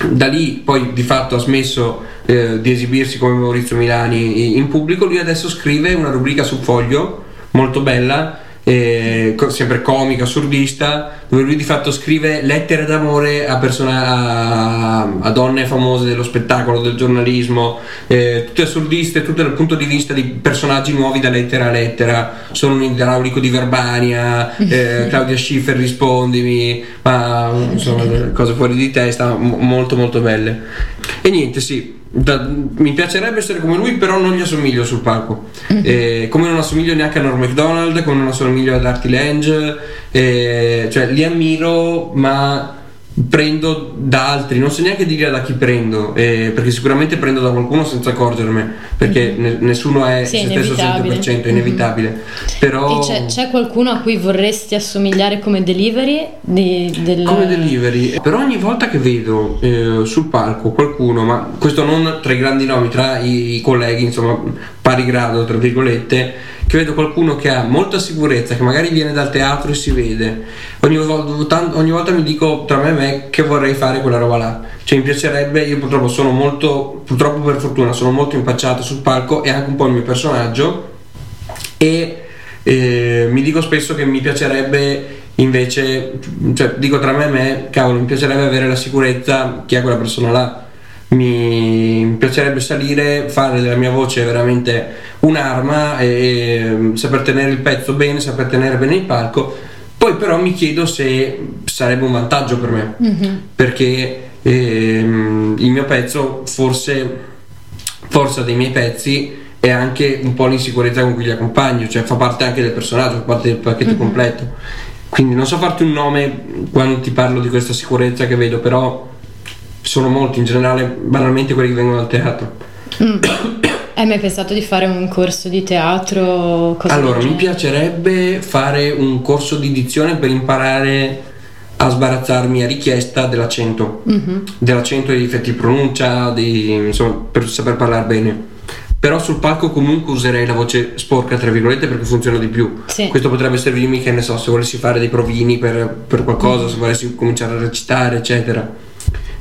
da lì poi di fatto ha smesso eh, di esibirsi come Maurizio Milani in pubblico, lui adesso scrive una rubrica sul foglio molto bella, eh, sempre comica, assurdista, dove lui di fatto scrive lettere d'amore a, persona- a, a donne famose dello spettacolo, del giornalismo, eh, tutte assurdiste, tutte dal punto di vista di personaggi nuovi da lettera a lettera, sono un idraulico di Verbania, eh, Claudia Schiffer rispondimi, ma insomma cose fuori di testa, mo- molto molto belle. E niente, sì, da- mi piacerebbe essere come lui, però non gli assomiglio sul palco. Eh, come non assomiglio neanche a Norm MacDonald, come non assomiglio ad Artie Lange, eh, cioè li ammiro, ma prendo da altri, non so neanche dire da chi prendo, eh, perché sicuramente prendo da qualcuno senza accorgermene, perché ne- nessuno è Sì, se stesso al inevitabile. 100%, è inevitabile. Però E c'è, c'è qualcuno a cui vorresti assomigliare come delivery? Di, del... come delivery però ogni volta che vedo eh, sul palco qualcuno ma questo non tra i grandi nomi tra i, i colleghi insomma pari grado tra virgolette che vedo qualcuno che ha molta sicurezza che magari viene dal teatro e si vede. Ogni volta, ogni volta mi dico tra me e me che vorrei fare quella roba là. Cioè mi piacerebbe io purtroppo sono molto purtroppo per fortuna sono molto impacciato sul palco e anche un po' il mio personaggio. E eh, mi dico spesso che mi piacerebbe invece, cioè dico tra me e me, cavolo, mi piacerebbe avere la sicurezza che ha quella persona là. Mi, piacerebbe salire, fare della mia voce veramente un'arma e mm, saper tenere il pezzo bene, saper tenere bene il palco. Poi però mi chiedo se sarebbe un vantaggio per me, perché ehm, il mio pezzo forse forza dei miei pezzi è anche un po' l'insicurezza con cui li accompagno, cioè fa parte anche del personaggio, fa parte del pacchetto completo. Quindi non so farti un nome quando ti parlo di questa sicurezza che vedo, però sono molti in generale, banalmente quelli che vengono dal teatro. Hai mai pensato di fare un corso di teatro? Allora, mi piacerebbe fare un corso di dizione per imparare a sbarazzarmi a richiesta dell'accento, dell'accento e dei difetti di pronuncia, di- insomma, per saper parlare bene. Però sul palco comunque userei la voce sporca, tra virgolette, perché funziona di più. Sì. Questo potrebbe servirmi, che ne so, se volessi fare dei provini per, per qualcosa, se volessi cominciare a recitare, eccetera.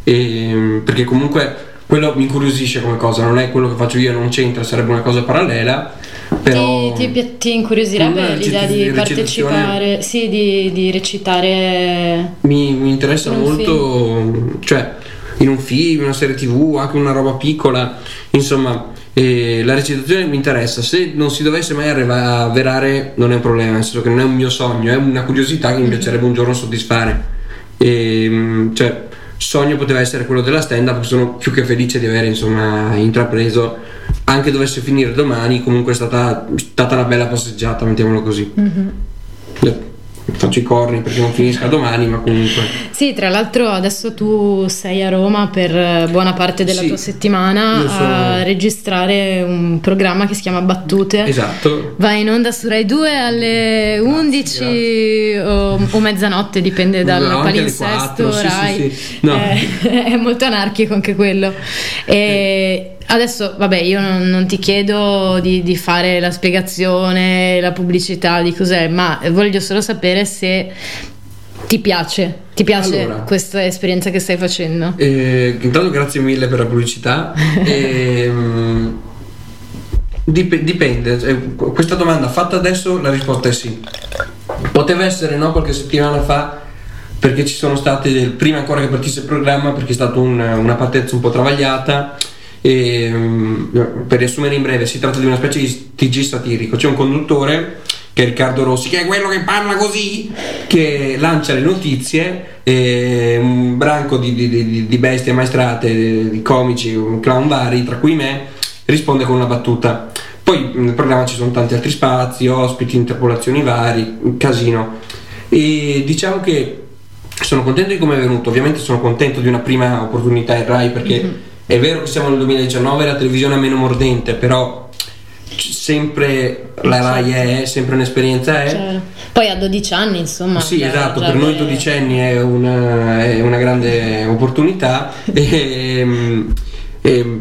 E, perché comunque quello mi incuriosisce come cosa, non è quello che faccio io, non c'entra, sarebbe una cosa parallela. Però Ti, ti, ti incuriosirebbe Una l'idea di partecipare, sì, di, di recitare mi, mi interessa In molto, cioè in un film, una serie tv, anche una roba piccola, insomma, eh, la recitazione mi interessa. Se non si dovesse mai avverare, non è un problema, nel senso che non è un mio sogno, è una curiosità che mi piacerebbe un giorno soddisfare. E, mm, cioè, sogno poteva essere quello della stand up, sono più che felice di aver insomma intrapreso. Anche dovesse finire domani, comunque è stata, stata una bella passeggiata, mettiamolo così. Eh, Faccio i corni perché non finisca domani, ma comunque. Sì, tra l'altro adesso tu sei a Roma per eh, buona parte della Sì, tua settimana sono- a registrare un programma che si chiama Battute. Esatto. Va in onda su Rai 2 alle 11 o, o mezzanotte, dipende dal No, palinsesto quattro, sì, Rai. sì, sì. No. Eh, è molto anarchico anche quello. E adesso, vabbè, io non, non ti chiedo di, di fare la spiegazione, la pubblicità di cos'è, ma voglio solo sapere se ti piace, ti piace Allora. questa esperienza che stai facendo. Eh, intanto grazie mille per la pubblicità. Ehm, Dip- dipende, qu- questa domanda fatta adesso la risposta è sì. Poteva essere no qualche settimana fa perché ci sono state, prima ancora che partisse il programma, perché è stata un- una partenza un po' travagliata. E, mm, per riassumere in breve, si tratta di una specie di TG satirico. C'è un conduttore che è Riccardo Rossi, che è quello che parla così, che lancia le notizie, e un branco di, di- di- bestie maestrate, di comici, clown vari, tra cui me, risponde con una battuta. Poi nel programma ci sono tanti altri spazi, ospiti, interpolazioni vari, un casino. E diciamo che sono contento di come è venuto, ovviamente sono contento di una prima opportunità in Rai perché è vero che siamo nel 2019 la televisione è meno mordente, però sempre la Rai è, sempre un'esperienza è. Cioè, poi a 12 anni, insomma. Sì, esatto, per noi avere- dodicenni è una, è una grande opportunità e, e-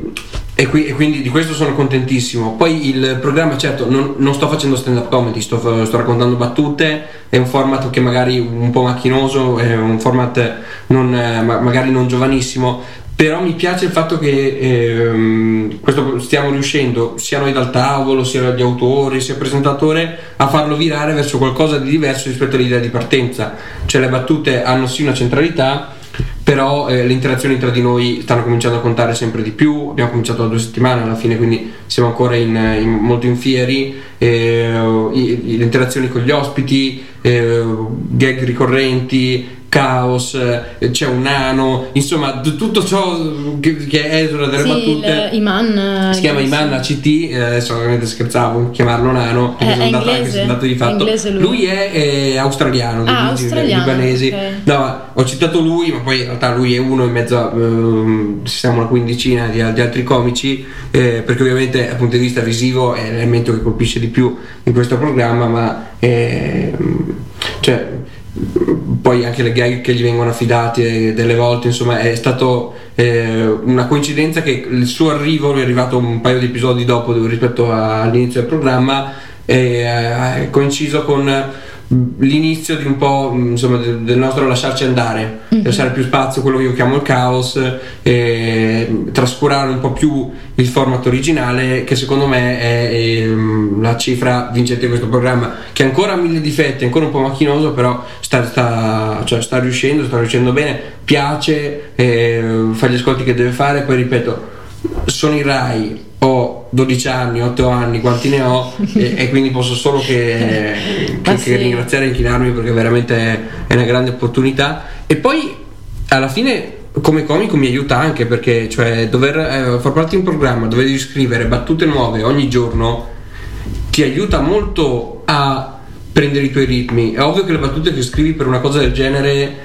e qui- e quindi di questo sono contentissimo. Poi il programma, certo, non, non sto facendo stand up comedy, sto, sto raccontando battute, è un format che magari un po' macchinoso, è un format non, ma- magari non giovanissimo, però mi piace il fatto che ehm, questo stiamo riuscendo, sia noi dal tavolo, sia gli autori, sia il presentatore, a farlo virare verso qualcosa di diverso rispetto all'idea di partenza. Cioè le battute hanno sì una centralità, però eh, le interazioni tra di noi stanno cominciando a contare sempre di più. Abbiamo cominciato da due settimane alla fine, quindi siamo ancora in, in- molto in fieri. eh, le interazioni con gli ospiti, eh, gag ricorrenti, caos, eh, c'è un nano, insomma, d- tutto ciò che, che esula dalle Sì, battute. il- Iman. Si chiama eh, Iman ACT, eh, adesso ovviamente scherzavo, chiamarlo nano, Eh, perché è sono andato anche inglese? sono andato di È fatto. inglese lui? è, eh, australiano, di Ah, origini australiano, libanesi. ok. No, ho citato lui, ma poi in realtà lui è uno in mezzo a ehm, siamo una quindicina di, di altri comici, eh, perché ovviamente dal punto di vista visivo è l'elemento che colpisce di più in questo programma, ma ehm, cioè, poi anche le gag che gli vengono affidate delle volte, insomma, è stato eh, una coincidenza che il suo arrivo è arrivato un paio di episodi dopo rispetto all'inizio del programma e eh, è coinciso con l'inizio di un po' insomma del, nostro lasciarci andare lasciare più spazio a quello che io chiamo il caos e trascurare un po' più il format originale che secondo me è, ehm, la cifra vincente di questo programma che ancora ha mille difetti ancora un po' macchinoso però sta, sta, cioè, sta riuscendo sta riuscendo bene piace eh, fa gli ascolti che deve fare poi ripeto sono in Rai, ho 12 anni, 8 anni, quanti ne ho e, e quindi posso solo che, che- che sì. ringraziare e inchinarmi perché veramente è, è una grande opportunità e poi alla fine come comico mi aiuta anche perché cioè dover eh, far parte di un programma dove devi scrivere battute nuove ogni giorno ti aiuta molto a prendere i tuoi ritmi. È ovvio che le battute che scrivi per una cosa del genere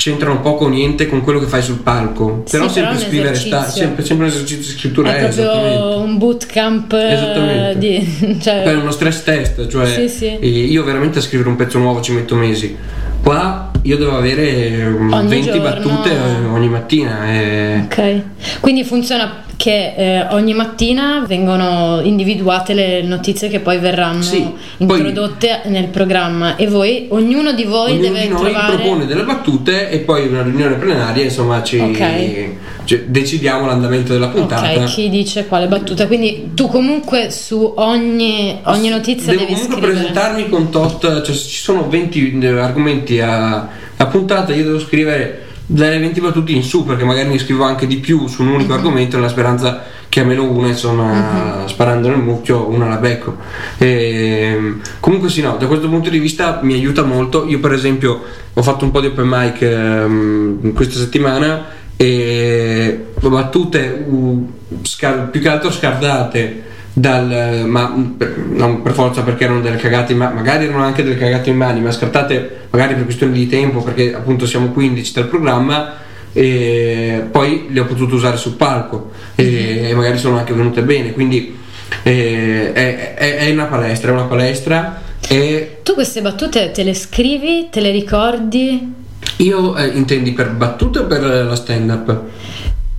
c'entrano poco o niente con quello che fai sul palco. Sì, Però però sempre un scrivere sta, sempre, sempre un esercizio di scrittura È è esattamente. proprio un bootcamp eh, di... Cioè, È uno stress test, cioè Sì, sì. eh, io veramente a scrivere un pezzo nuovo ci metto mesi. Qua io devo avere um, Ogni 20 giorno. battute eh, ogni mattina. E... Ok, quindi funziona che eh, ogni mattina vengono individuate le notizie che poi verranno Sì, poi- introdotte nel programma e voi, ognuno di voi Ognuno deve di noi trovare... propone delle battute e poi una riunione plenaria, insomma, ci Ok. cioè, decidiamo l'andamento della puntata. Ok, chi dice quale battuta? Quindi tu comunque su ogni, ogni notizia Devo devi comunque scrivere. presentarmi con tot, cioè ci sono 20 argomenti a, a puntata, io devo scrivere dalle 20 battute in su, perché magari ne scrivo anche di più su un Mhm. unico argomento nella speranza che almeno una, insomma, sparando nel mucchio, una la becco. Ehm, comunque sì, no, da questo punto di vista mi aiuta molto. Io per esempio ho fatto un po' di open mic ehm, questa settimana e battute uh, scar- più che altro scardate dal ma per- non per forza perché erano delle cagate mani magari erano anche delle cagate in mani ma scartate magari per questioni di tempo perché appunto siamo 15 del programma e poi le ho potute usare sul palco e, e magari sono anche venute bene quindi eh, è, è- è una palestra è una palestra e Tu queste battute te le scrivi, te le ricordi? io eh, intendi per battute o per la stand up?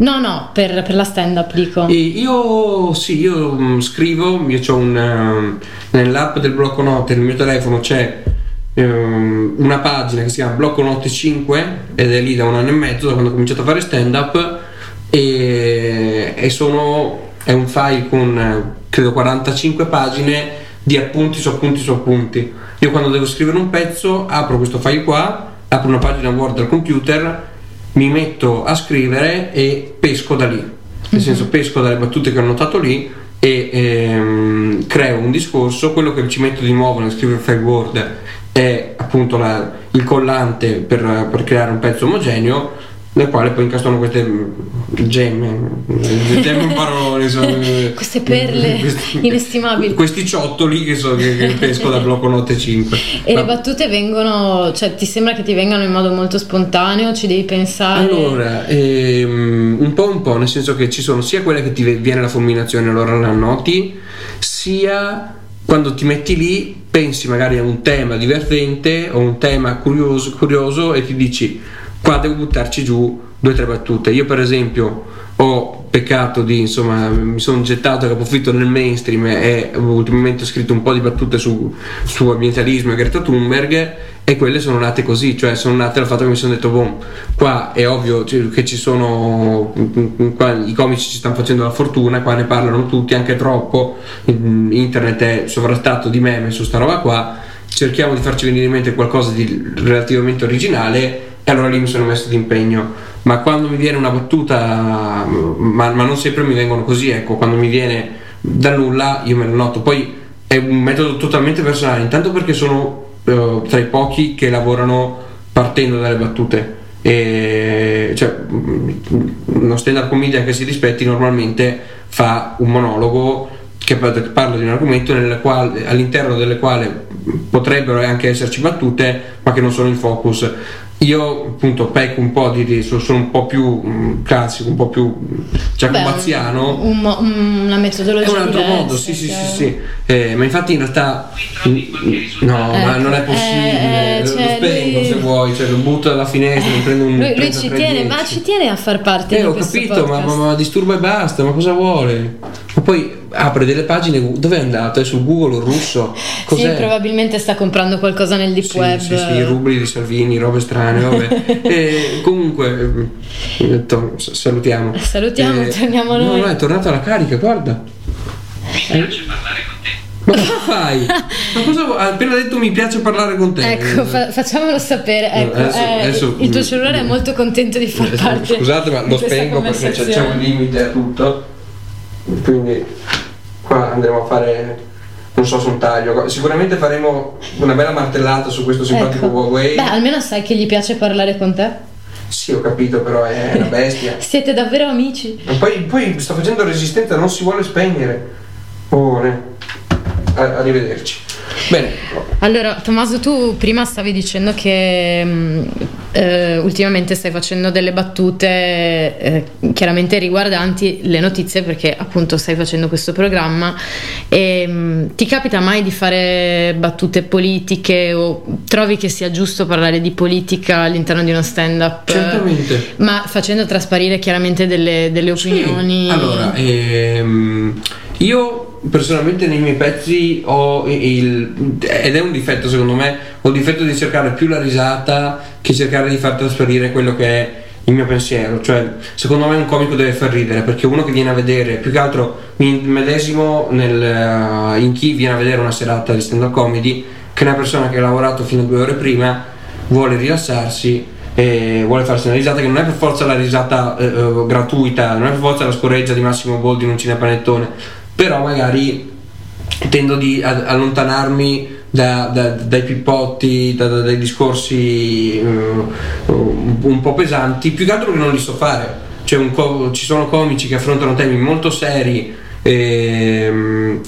No, no, per, per la stand up dico. E io sì, io mm, scrivo, io ho un ehm, nell'app del blocco note, nel mio telefono c'è ehm, una pagina che si chiama Blocco Note 5 ed è lì da un anno e mezzo da quando ho cominciato a fare stand up e, e sono è un file con credo 45 pagine di appunti su appunti su appunti. Io quando devo scrivere un pezzo apro questo file qua, apro una pagina Word al computer, mi metto a scrivere e pesco da lì. Nel senso pesco dalle battute che ho notato lì e ehm, creo un discorso, quello che ci metto di nuovo nel scrivere il file Word è appunto la- il collante per, per creare un pezzo omogeneo nel quale poi incastrano queste mm, gemme, gemme in parole, sono- Queste perle questi- inestimabili. Questi ciottoli che, so, che, che pesco da blocco notte 5. E le Ma- battute vengono, cioè ti sembra che ti vengano in modo molto spontaneo, ci devi pensare. Allora, ehm, un po' un po', nel senso che ci sono sia quelle che ti viene la fulminazione allora la annoti, sia quando ti metti lì pensi magari a un tema divertente o un tema curioso, curioso e ti dici qua devo buttarci giù due o tre battute. Io per esempio ho peccato di, insomma, mi sono gettato a capofitto nel mainstream e ultimamente ho scritto un po' di battute su, su ambientalismo e Greta Thunberg e quelle sono nate così, cioè sono nate dal fatto che mi sono detto, boh, qua è ovvio che ci sono, qua i comici ci stanno facendo la fortuna, qua ne parlano tutti, anche troppo, internet è sovrastato di meme su sta roba qua, cerchiamo di farci venire in mente qualcosa di relativamente originale e allora lì mi sono messo d'impegno. Ma quando mi viene una battuta, ma, ma non sempre mi vengono così, ecco, quando mi viene da nulla io me lo noto. Poi è un metodo totalmente personale, intanto perché sono eh, tra i pochi che lavorano partendo dalle battute. E, cioè, uno stand up comedian che si rispetti normalmente fa un monologo che pa- che parla di un argomento quale- all'interno del quale potrebbero anche esserci battute ma che non sono il focus io appunto pecco un po' di, di- sono un po' più mm, classico un po' più mm, giacobaziano un mo- un- una è metodologia un altro diversa, modo, sì, sì, sì, sì. Eh, ma infatti in realtà no, ma Ecco, non è possibile. eh, lo cioè, spengo lui- se vuoi, cioè lo butto dalla finestra, mi prendo un Lui, lui ci 33 tiene, ma ci tiene a far parte Eh, di ho questo capito, ma, ma, ma disturba e basta, ma cosa vuole? Ma poi apre delle pagine, dove è andato? È su Google russo? Cos'è? Sì, probabilmente sta comprando qualcosa nel deep Sì, web. sì, sì, i rubli di Salvini, robe strane, vabbè. E comunque, eh, ho detto, s- salutiamo. Salutiamo, torniamo no, noi. No, è tornato alla carica, guarda. Mi piace parlare con te. Ma cosa fai? Ma cosa vuoi? Ha appena detto mi piace parlare con te. Ecco, fa- facciamolo sapere. Ecco, Adesso- eh, adesso- il tuo cellulare è molto contento di far Eh, parte. Scusate, ma lo spengo perché c'è, c'è un limite a tutto. Quindi qua andremo a fare, non so, su un taglio. Sicuramente faremo una bella martellata su questo simpatico Ecco. Huawei. Beh, almeno sai che gli piace parlare con te. Sì, ho capito, però è una bestia. Siete davvero amici? Ma poi, poi sta facendo resistenza, non si vuole spegnere. Oh, ne- a- arrivederci. Bene, Allora, Tommaso, tu prima stavi dicendo che mh, eh, ultimamente stai facendo delle battute eh, chiaramente riguardanti le notizie perché appunto stai facendo questo programma e mh, ti capita mai di fare battute politiche o trovi che sia giusto parlare di politica all'interno di uno stand-up? certamente. Ma facendo trasparire chiaramente delle, delle Sì, opinioni. Allora, ehm, io personalmente nei miei pezzi ho il, ed è un difetto secondo me, ho il difetto di cercare più la risata che cercare di far trasparire quello che è il mio pensiero, cioè secondo me un comico deve far ridere perché uno che viene a vedere, più che altro mi medesimo nel, eh, in chi viene a vedere una serata di stand up comedy che è una persona che ha lavorato fino a due ore prima vuole rilassarsi e vuole farsi una risata che non è per forza la risata eh, eh, gratuita, non è per forza la scoreggia di Massimo Boldi in un cinepanettone, però magari tendo di allontanarmi da- da- dai pippotti, da- da- dai discorsi eh, un, po' pesanti, più che altro che non li so fare. Cioè co- ci sono comici che affrontano temi molto seri, ehm,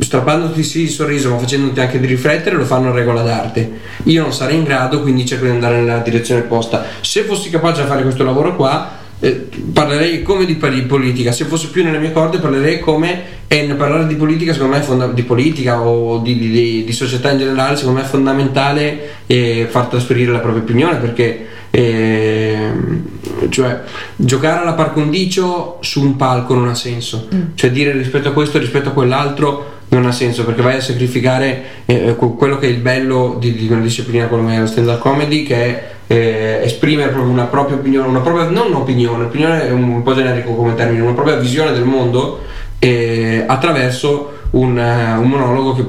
strappandoti sì il sorriso ma facendoti anche di riflettere lo fanno a regola d'arte. Io non sarei in grado, quindi cerco di andare nella direzione opposta. Se fossi capace di fare questo lavoro qua, eh, parlerei come di pari- politica, se fosse più nelle mie corde parlerei come e parlare di politica secondo me è fonda- di politica o di, di- di- di società in generale secondo me è fondamentale eh, far trasferire la propria opinione perché ehm, cioè giocare alla par condicio su un palco non ha senso. Cioè dire rispetto a questo rispetto a quell'altro non ha senso perché vai a sacrificare eh, que- quello che è il bello di, di una disciplina come lo stand up comedy che è eh, esprimere proprio una propria opinione, una propria, non un'opinione, opinione è un po' generico come termine, una propria visione del mondo eh, attraverso un, eh, un monologo che,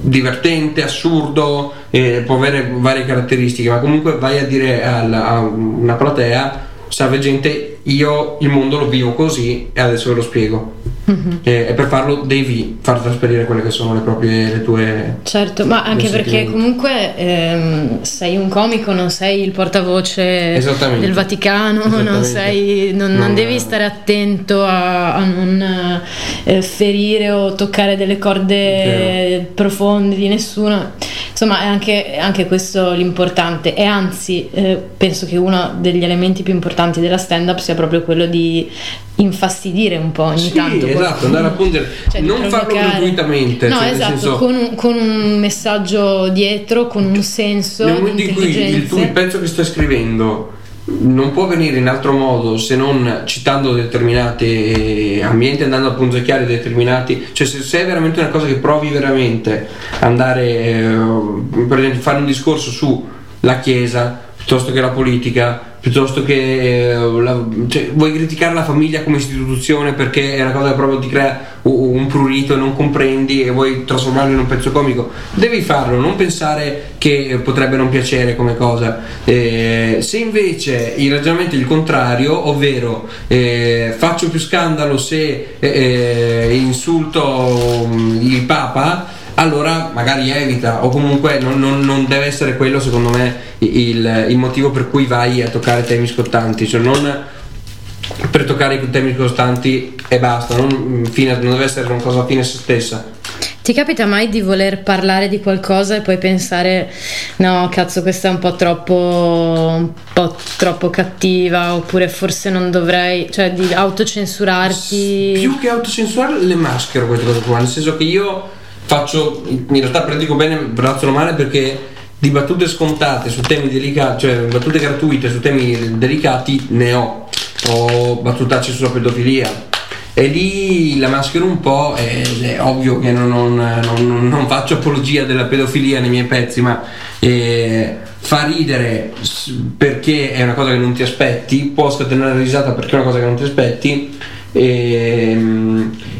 divertente, assurdo, eh, può avere varie caratteristiche, ma comunque vai a dire alla- a una platea, salve gente, io il mondo lo vivo così e adesso ve lo spiego. Eh, e per farlo devi far trasparire quelle che sono le proprie le tue Certo, ma anche perché comunque ehm, sei un comico, non sei il portavoce del Vaticano, non, sei, non, non Non- devi stare attento a, a non eh, ferire o toccare delle corde Vero. profonde di nessuno. Insomma, è anche, anche questo l'importante. E anzi, eh, penso che uno degli elementi più importanti della stand-up sia proprio quello di infastidire un po' ogni Sì, tanto. esatto, andare a pungere, Cioè, non farlo gratuitamente, No, cioè, esatto, senso- con, un, con un messaggio dietro, con un senso. Nel momento in cui il, tu, il pezzo che stai scrivendo non può venire in altro modo se non citando determinati eh, ambienti, andando a punzecchiare determinati, cioè se, se è veramente una cosa che provi veramente andare, eh, per esempio, fare un discorso su la Chiesa piuttosto che la politica, piuttosto che eh, la- cioè, vuoi criticare la famiglia come istituzione perché è una cosa che proprio ti crea un prurito non comprendi e vuoi trasformarlo in un pezzo comico, devi farlo, non pensare che potrebbe non piacere come cosa. Eh, se invece il ragionamento è il contrario, ovvero eh, faccio più scandalo se eh, eh, insulto mm, il Papa, allora magari evita o comunque non, non- non deve essere quello secondo me il, il motivo per cui vai a toccare temi scottanti cioè non per toccare i temi scottanti e basta non, fine- non deve essere una cosa fine a se stessa Ti capita mai di voler parlare di qualcosa e poi pensare no, cazzo, questa è un po' troppo un po' troppo cattiva oppure forse non dovrei, cioè di autocensurarti? più che autocensurare le maschero queste cose qua nel senso che io faccio in realtà predico bene razzolo male perché di battute scontate su temi delicati cioè battute gratuite su temi delicati ne ho. Ho battutacce sulla pedofilia. E lì la maschero un po' ed è ovvio che non, non- non- non faccio apologia della pedofilia nei miei pezzi ma eh, fa ridere perché è una cosa che non ti aspetti può scatenare la risata perché è una cosa che non ti aspetti e,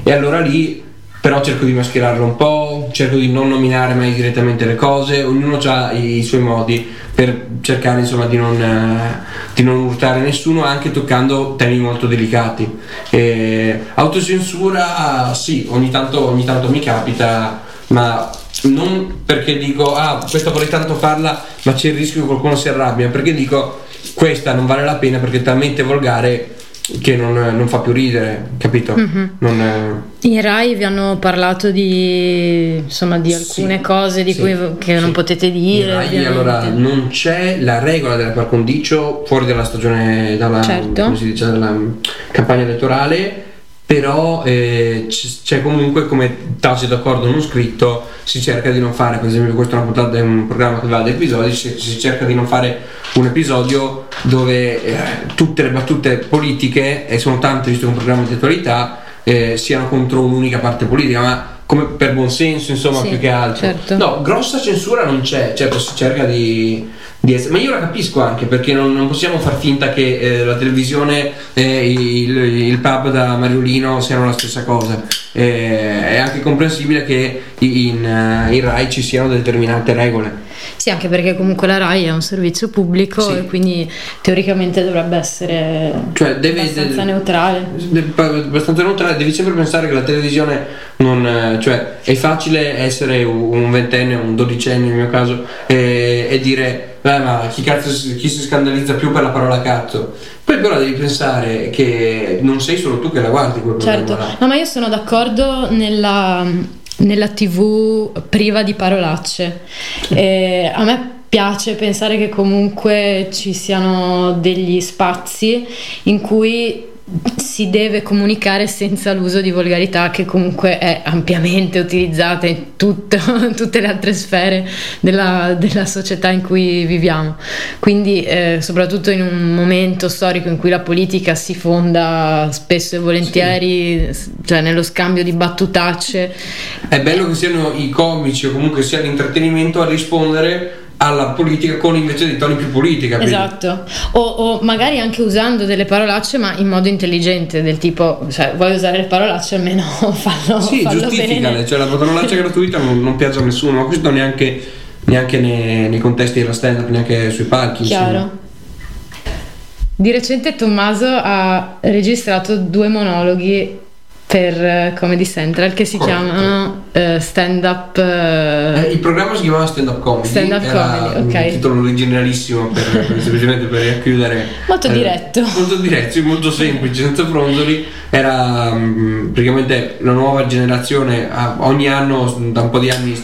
e allora lì però cerco di mascherarlo un po', cerco di non nominare mai direttamente le cose, ognuno ha i, suoi modi per cercare insomma di non, eh, di non urtare nessuno anche toccando temi molto delicati. Eh, autocensura sì, ogni tanto, ogni tanto mi capita, ma non perché dico ah questa vorrei tanto farla ma c'è il rischio che qualcuno si arrabbia, perché dico questa non vale la pena perché è talmente volgare che non, non fa più ridere, capito? Non, eh, In Rai vi hanno parlato di, insomma, di alcune Sì, cose di sì, cui che non sì. potete dire. In Rai, allora non c'è la regola della par condicio fuori dalla stagione, dalla, Certo. come si dice, dalla campagna elettorale, però eh, c- c'è comunque come tacito accordo non scritto, si cerca di non fare, per esempio questa è una puntata, è un programma che va ad episodi, si, si cerca di non fare un episodio dove eh, tutte le battute politiche, e sono tante visto che è un programma di attualità, eh, siano contro un'unica parte politica, ma come per buon senso, insomma, Sì, più che altro. certo. No, grossa censura non c'è, certo si cerca di, essere, ma io la capisco anche perché non, non possiamo far finta che eh, la televisione e il, il pub da Mariolino siano la stessa cosa. Eh, è anche comprensibile che in, eh, in Rai ci siano determinate regole. Sì, anche perché comunque la Rai è un servizio pubblico Sì. e quindi teoricamente dovrebbe essere Cioè, deve- abbastanza deve- neutrale. abbastanza neutrale, devi sempre pensare che la televisione non. eh, cioè è facile essere un ventenne, un dodicenne nel mio caso, e, e dire, "Beh, ma chi cazzo chi si scandalizza più per la parola cazzo? Poi però devi pensare che non sei solo tu che la guardi quel programma Certo, no, ma io sono d'accordo nella, nella TV priva di parolacce. Eh, a me piace pensare che comunque ci siano degli spazi in cui si deve comunicare senza l'uso di volgarità che comunque è ampiamente utilizzata in tutto- tutte le altre sfere della, della società in cui viviamo. Quindi eh, soprattutto in un momento storico in cui la politica si fonda spesso e volentieri s- cioè nello scambio di battutacce È bello che siano i comici o comunque sia l'intrattenimento a rispondere alla politica con invece dei toni più politici, capito? Esatto, o, o magari anche usando delle parolacce ma in modo intelligente, del tipo, cioè vuoi usare le parolacce almeno fallo, Sì, fallo giustificale, bene. cioè la parolaccia gratuita non, non piace a nessuno, ma questo neanche, neanche nei, nei contesti della stand-up, neanche sui palchi. insomma. Chiaro. Di recente Tommaso ha registrato due monologhi per eh, Comedy Central che si Corretto. chiamano eh, Stand Up Eh, il programma si chiamava Stand Up Comedy. Stand Up era Comedy, ok. Un titolo originalissimo per, per- semplicemente per racchiudere. Molto eh, diretto. Molto diretto, molto semplice, senza fronzoli. Era mm, praticamente la nuova generazione. ah, ogni anno, da un po' di anni,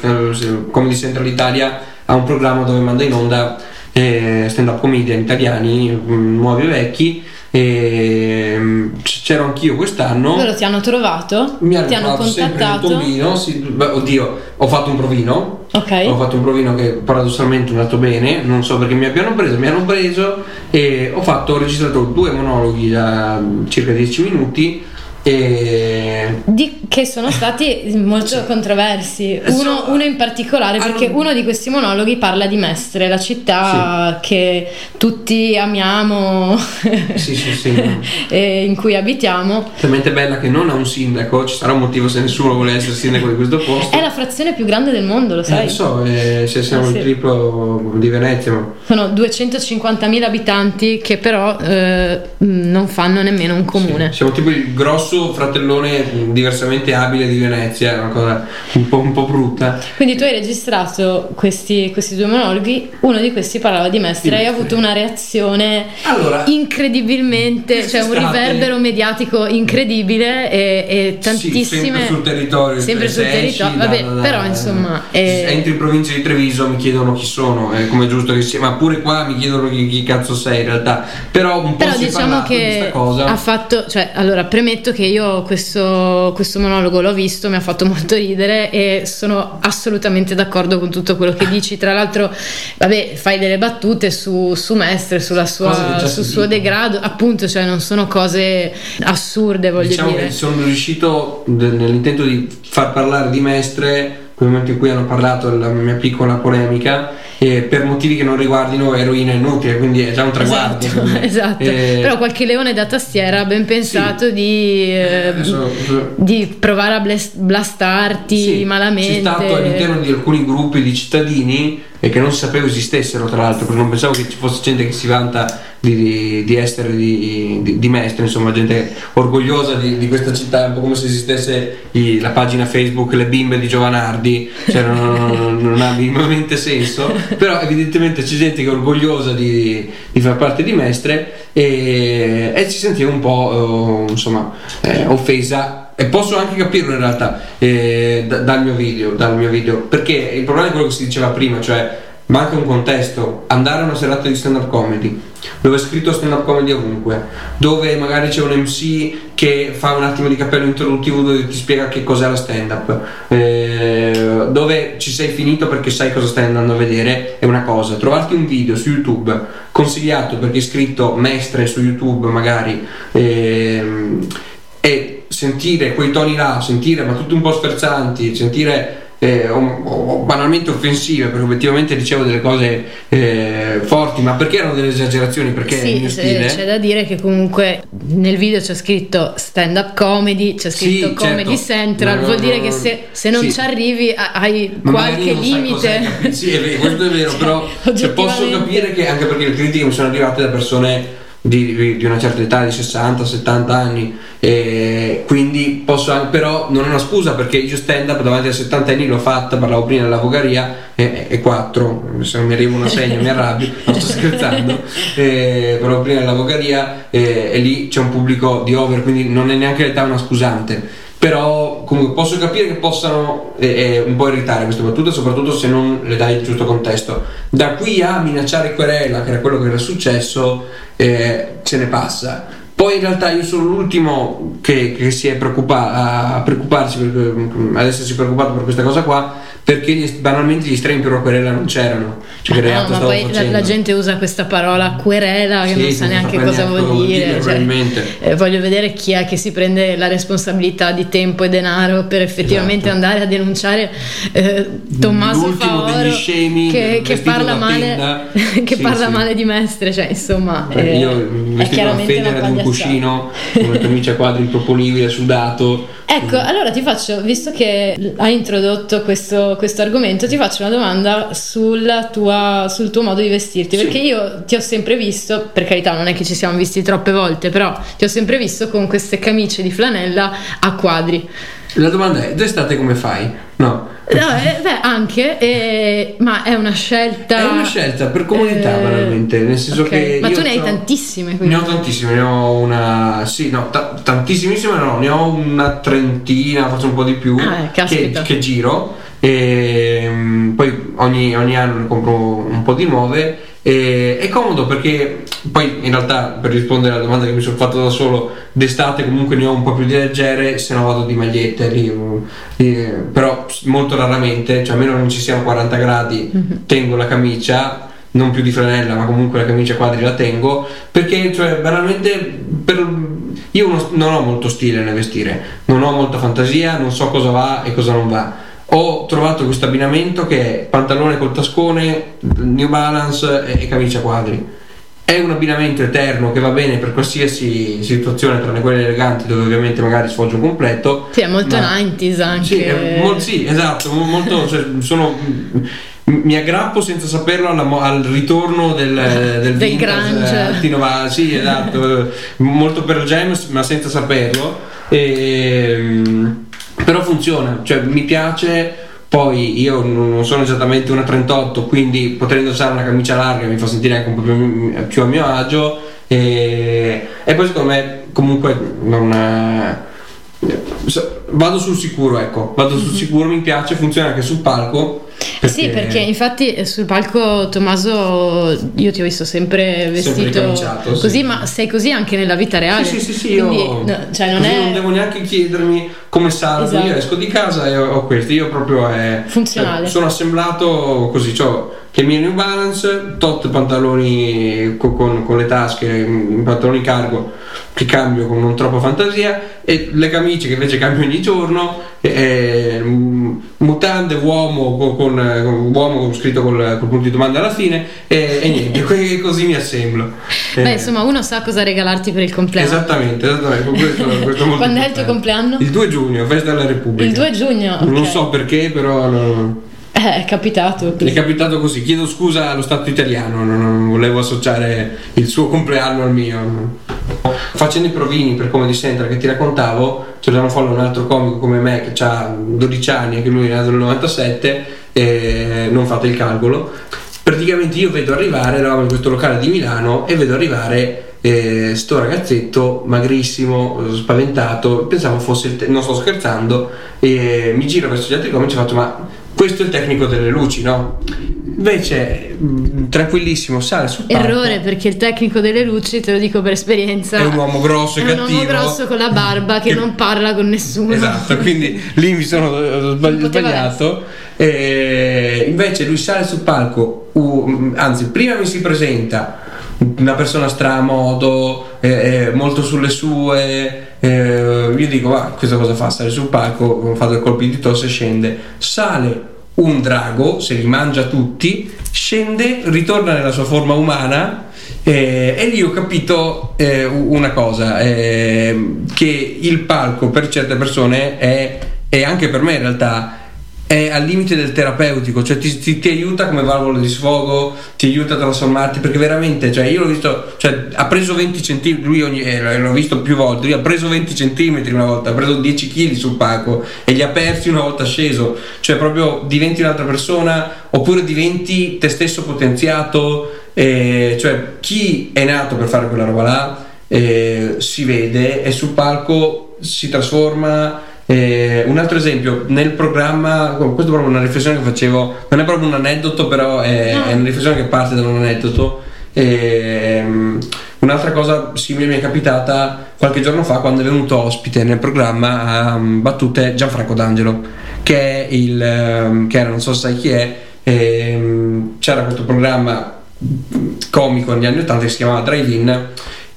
Comedy Central Italia ha un programma dove manda in onda eh, stand up comedian italiani, mm, nuovi e vecchi. E, mm, c'ero anch'io quest'anno. Loro ti hanno trovato, Mi hanno ti hanno contattato. tombino, sì, beh, oddio, ho fatto un provino. Ok. Ho fatto un provino che paradossalmente è andato bene, non so perché mi abbiano preso, mi hanno preso e ho fatto, ho registrato due monologhi da circa 10 minuti e Di- che sono stati molto controversi. Uno, Sono- uno in particolare, hanno- perché uno di questi monologhi parla di Mestre, la città che tutti amiamo sì sì sì, e in cui abitiamo. talmente bella che non ha un sindaco, ci sarà un motivo se nessuno vuole essere sindaco di questo posto. È la frazione più grande del mondo, lo Eh, sai? lo so, eh, se siamo Eh, sì. il triplo di Venezia, ma Sono 250.000 abitanti che però eh, non fanno nemmeno un comune. Siamo tipo il grosso fratellone mh, diversamente abile di Venezia, è una cosa un po', un po' brutta. Quindi tu hai registrato questi, questi due monologhi, uno di questi parlava di Mestre hai avuto una reazione Allora, incredibilmente, cioè un riverbero mediatico incredibile e, e tantissime... Sì, sempre sul territorio. Sempre sul territorio, vabbè, da- da- però insomma... eh, Entri in provincia di Treviso mi chiedono chi sono, è come giusto che sia, ma pure qua mi chiedono chi, chi cazzo sei in realtà. Però un po' Però diciamo parlato di che cosa. ha fatto, cioè, allora premetto che io questo, questo monologo l'ho visto, mi ha fatto molto ridere e sono assolutamente d'accordo con tutto quello che dici. Tra l'altro, vabbè, fai delle battute su, su Mestre, sulla sua, che sul suo degrado, appunto, cioè non sono cose assurde, voglio diciamo dire. che sono riuscito nell'intento di far parlare di Mestre quel momento in cui hanno parlato della mia piccola polemica e per motivi che non riguardino eroina inutile quindi è già un traguardo Esatto, esatto. eh, però qualche leone da tastiera ha ben pensato di, eh, adesso, di provare a blas- blastarti Sì, malamente. C'è stato all'interno di alcuni gruppi di cittadini e che non sapevo esistessero, tra l'altro, perché non pensavo che ci fosse gente che si vanta di, di- essere di, di, di Mestre, insomma, gente orgogliosa di, di questa città, un po' come se esistesse i- la pagina Facebook Le bimbe di Giovanardi, cioè non, non- non ha minimamente senso, però evidentemente c'è gente che è orgogliosa di, far parte di Mestre e, e si sentiva un po' eh, insomma eh, offesa e posso anche capirlo in realtà eh, da- dal, mio video, dal mio video. Perché il problema è quello che si diceva prima cioè manca un contesto. Andare a una serata di stand up comedy dove è scritto stand up comedy ovunque dove magari c'è un MC che fa un attimo di cappello introduttivo dove ti spiega che cos'è la stand up eh, dove ci sei finito perché sai cosa stai andando a vedere è una cosa. Trovarti un video su youtube consigliato perché è scritto mestre su youtube magari ehm, e sentire quei toni là, sentire ma tutti un po' sferzanti, sentire eh, o, o banalmente offensive, perché obiettivamente dicevo delle cose eh, forti, ma perché erano delle esagerazioni? Perché Sì, stile. c'è da dire che comunque nel video c'è scritto stand up comedy, c'è scritto Sì, comedy certo. central, No, vuol no, dire no, che no. se, se non Sì. ci arrivi hai Ma qualche limite. sì, è vero, questo è vero, Cioè, però cioè, posso capire che anche perché le critiche mi sono arrivate da persone di, di una certa età, di 60, 70 anni, e quindi posso anche, però non è una scusa perché io stand up davanti a 70 anni l'ho fatta, parlavo prima dell'avocaria e, e 4, se non mi arriva una segna mi arrabbio, non sto scherzando, e, parlavo prima dell'avocaria e, e lì c'è un pubblico di over, quindi non è neanche l'età una scusante però comunque posso capire che possano eh, eh, un po' irritare queste battute soprattutto se non le dai il giusto contesto. Da qui a minacciare querela che era quello che era successo eh, ce ne passa poi in realtà io sono l'ultimo che, che si è preoccupato a preoccuparsi per, ad essersi preoccupato per questa cosa qua perché gli- banalmente gli estremi per una querela non c'erano. Cioè, che No, reato ma poi la, la gente usa questa parola querela che Sì, non sa neanche cosa neanche vuol dire. dire, cioè, eh, voglio vedere chi è che si prende la responsabilità di tempo e denaro per effettivamente Esatto. andare a denunciare eh, Tommaso L'ultimo Faoro degli scemi che, che parla, male, che Sì, parla sì. male di Mestre, cioè insomma eh, è vestito una chiaramente una cuscino, con una camicia a quadri improponibile, sudato. Ecco, allora ti faccio, visto che hai introdotto questo, questo argomento, ti faccio una domanda sulla tua- sul tuo modo di vestirti, Sì. perché io ti ho sempre visto, per carità non è che ci siamo visti troppe volte, però ti ho sempre visto con queste camicie di flanella a quadri. La domanda è, d'estate come fai? No. No, eh, beh, anche, eh, ma è una scelta... È una scelta per comodità, eh, banalmente, nel senso ok. che. Ma tu ne hai c'ho- tantissime, quindi. Ne ho tantissime, ne ho una. Sì, no, ta- tantissimissime no, ne ho una trentina, forse un po' di più. Ah, eh, che, che giro. E mm, poi ogni, ogni anno ne compro un po' di nuove. E, è comodo perché poi in realtà per rispondere alla domanda che mi sono fatto da solo, d'estate comunque ne ho un po' più di leggere, se no vado di magliette lì, mm, eh, però molto raramente, cioè almeno non ci siano 40 gradi, Mhm. tengo la camicia non più di flanella, ma comunque la camicia quadri la tengo, perché cioè banalmente per- io non ho molto stile nel vestire, non ho molta fantasia, non so cosa va e cosa non va. Ho trovato questo abbinamento che è pantalone col tascone, New Balance e, e camicia quadri. È un abbinamento eterno che va bene per qualsiasi situazione, tranne quelle eleganti dove ovviamente magari sfoggio un completo. Sì, è molto ma- 90s anche. sì, è mol- sì, esatto, mo- molto, cioè, sono, mi aggrappo senza saperlo alla mo- al ritorno del, del, Del vintage, grunge. eh, anni 90, sì, esatto, eh, molto per James ma senza saperlo, e, però funziona, cioè mi piace, poi io non sono esattamente una 38, quindi potrei indossare una camicia larga mi fa sentire anche un po' più, più a mio agio e, e poi secondo me comunque non... eh, Vado sul sicuro, ecco, vado sul sicuro, mi piace, funziona anche sul palco. Sì, perché infatti eh, sul palco Tommaso io ti ho visto sempre vestito sì. così, ma sei così anche nella vita reale. Sì, sì, sì, sì, Quindi, io no, cioè non è non devo neanche chiedermi come salgo, Esatto. io esco di casa e ho, questo, io proprio è Funzionale. cioè, sono assemblato così, ho le mie New Balance, tot pantaloni co- con, con le tasche, mm, pantaloni cargo che cambio con non troppa fantasia e le camicie che invece cambio ogni giorno, e, mm, mutande uomo con, con- con- uomo con scritto col, col punto di domanda alla fine e, e niente, così mi assemblo. Beh, Eh, insomma, uno sa cosa regalarti per il compleanno. Esattamente, esattamente. Questo, questo Quando è il tuo compleanno? Il 2 giugno, festa della Repubblica. Il 2 giugno. Non ok. so perché, però no. Eh, è capitato. mi è capitato così. Chiedo scusa allo Stato italiano, non, non volevo associare il suo compleanno al mio. Facendo i provini per Comedy Central che ti raccontavo, c'era fuori un altro comico come me che ha 12 anni, anche lui è nato nel 97, e non fate il calcolo. Praticamente io vedo arrivare, eravamo in questo locale di Milano e vedo arrivare eh, sto ragazzetto magrissimo, spaventato, pensavo fosse il te- non sto scherzando, e mi giro verso gli altri comici e faccio ma questo è il tecnico delle luci, no? Invece, mh, tranquillissimo, sale sul palco. Errore perché il tecnico delle luci, te lo dico per esperienza, È un uomo grosso e è un cattivo. uomo grosso con la barba che Che- non parla con nessuno. Esatto, quindi lì mi sono eh, sbagliato. Invece lui sale sul palco, u- anzi, prima mi si presenta una persona stramodo, eh, molto sulle sue. eh, io dico, va, questa cosa fa? Sale sul palco, fa due colpi di tosse scende. Sale un drago, se li mangia tutti, scende, ritorna nella sua forma umana. eh, e lì ho capito eh, una cosa, eh, che il palco per certe persone è, e anche per me in realtà, è al limite del terapeutico, cioè ti, ti- ti aiuta come valvola di sfogo, ti aiuta a trasformarti, perché veramente, cioè io l'ho visto, cioè ha preso 20 centimetri, lui ogni, eh, l'ho visto più volte, lui ha preso 20 centimetri una volta, ha preso 10 kg sul palco e li ha persi una volta sceso, cioè proprio diventi un'altra persona oppure diventi te stesso potenziato, eh, cioè chi è nato per fare quella roba là eh, si vede e sul palco si trasforma. Eh, un altro esempio, nel programma, questa è proprio una riflessione che facevo, non è proprio un aneddoto, però è, è una riflessione che parte da un aneddoto. Ehm, un'altra cosa simile mi è capitata qualche giorno fa quando è venuto ospite nel programma a um, battute Gianfranco D'Angelo, che è il ehm, che era non so se sai chi è ehm, c'era questo programma comico negli anni 80 che si chiamava Drive-In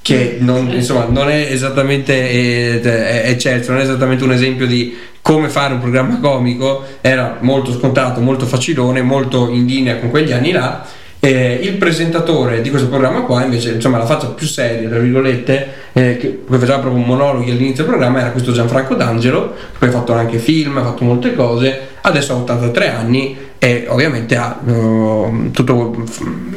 che non, insomma, non è esattamente eh, certo, non è esattamente un esempio di come fare un programma comico, era molto scontato, molto facilone, molto in linea con quegli anni là. Eh, il presentatore di questo programma qua invece insomma la faccia più seria tra virgolette eh, che faceva proprio un monologhi all'inizio del programma era questo Gianfranco D'Angelo poi ha fatto anche film ha fatto molte cose. Adesso ha 83 anni e ovviamente ha uh, tutto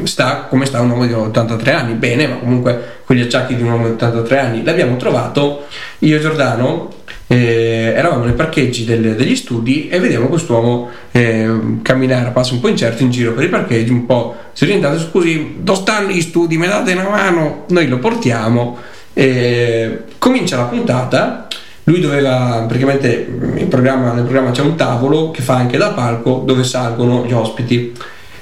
sta come sta un uomo di 83 anni. Bene ma comunque quegli acciacchi di un uomo di 83 anni. L'abbiamo trovato io e Giordano eh, eravamo nei parcheggi del- degli studi e vediamo quest'uomo eh, camminare a passo un po' incerto in giro per i parcheggi un po' si è orientato scusi dove stanno gli studi? Mi date una mano? Noi lo portiamo eh, comincia la puntata lui doveva praticamente in programma- nel programma c'è un tavolo che fa anche da palco dove salgono gli ospiti.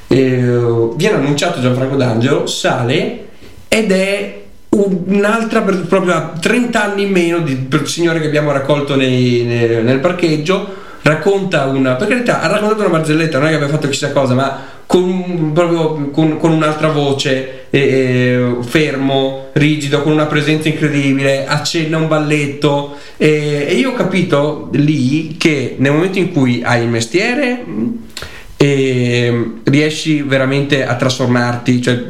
Eh, viene annunciato Gianfranco D'Angelo sale ed è un'altra proprio a 30 anni in meno di, per signore che abbiamo raccolto nei- nei- nel parcheggio. Racconta una per carità ha raccontato una barzelletta non è che abbia fatto chissà cosa ma con, proprio con, con un'altra voce eh, eh, fermo rigido con una presenza incredibile accenna un balletto eh, e io ho capito lì che nel momento in cui hai il mestiere mh, e riesci veramente a trasformarti, cioè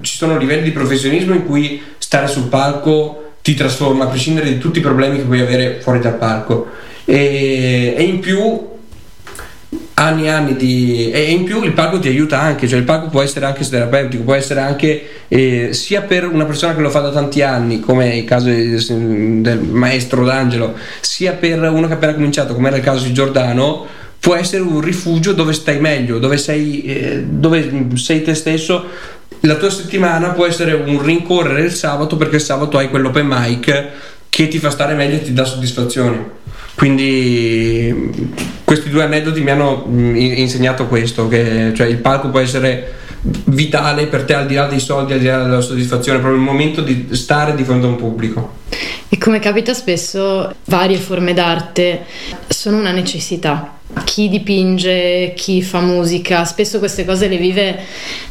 ci sono livelli di professionismo in cui stare sul palco ti trasforma a prescindere di tutti i problemi che puoi avere fuori dal palco. E, e in più anni e anni di e in più il palco ti aiuta anche cioè il palco può essere anche terapeutico può essere anche eh, sia per una persona che lo fa da tanti anni come il caso del maestro D'Angelo sia per uno che ha appena cominciato come era il caso di Giordano può essere un rifugio dove stai meglio dove sei, eh, dove sei te stesso. La tua settimana può essere un rincorrere il sabato perché il sabato hai quell'open mic che ti fa stare meglio e ti dà soddisfazione quindi questi due aneddoti mi hanno in- insegnato questo, che cioè, il palco può essere vitale per te al di là dei soldi, al di là della soddisfazione, proprio il momento di stare di fronte a un pubblico. E come capita spesso, varie forme d'arte sono una necessità. Chi dipinge, chi fa musica, spesso queste cose le vive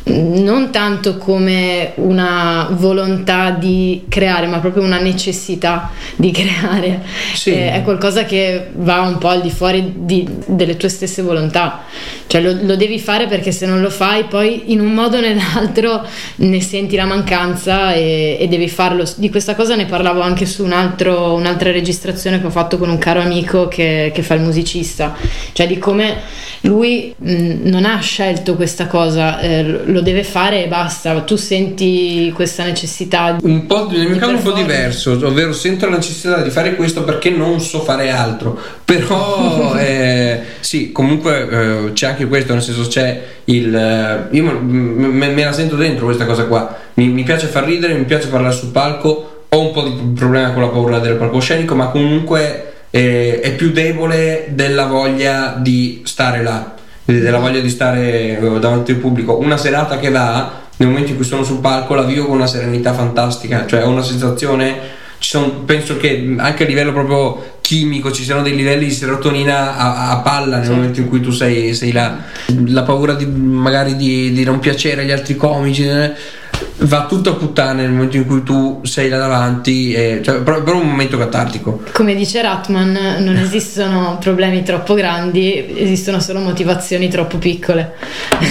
non tanto come una volontà di creare, ma proprio una necessità di creare. Sì. Eh, è qualcosa che va un po' al di fuori di- delle tue stesse volontà. Cioè lo, lo devi fare perché se non lo fai poi in un modo o nell'altro ne senti la mancanza e, e devi farlo. Di questa cosa ne parlavo anche su un altro- un'altra registrazione che ho fatto con un caro amico che, che fa il musicista. Cioè di come lui mh, non ha scelto questa cosa, eh, lo deve fare e basta. Tu senti questa necessità. Un po', nel mio caso un po' diverso, ovvero sento la necessità di fare questo perché non so fare altro, però eh, sì, comunque eh, c'è anche questo, nel senso c'è il... eh, io me, me- me la sento dentro questa cosa qua, mi, mi piace far ridere, mi piace parlare sul palco, ho un po' di problema con la paura del palcoscenico, ma comunque eh, è più debole della voglia di stare là, della voglia di stare eh, davanti al pubblico. Una serata che va, nel momento in cui sono sul palco, la vivo con una serenità fantastica, cioè ho una sensazione. Ci sono, penso che anche a livello proprio chimico ci siano dei livelli di serotonina a, a palla nel momento in cui tu sei, sei là. La paura di, magari di, di non piacere agli altri comici. eh, Va tutto a puttane nel momento in cui tu sei là davanti, e, cioè, è un momento catartico. Come dice Ratman, non esistono problemi troppo grandi, esistono solo motivazioni troppo piccole.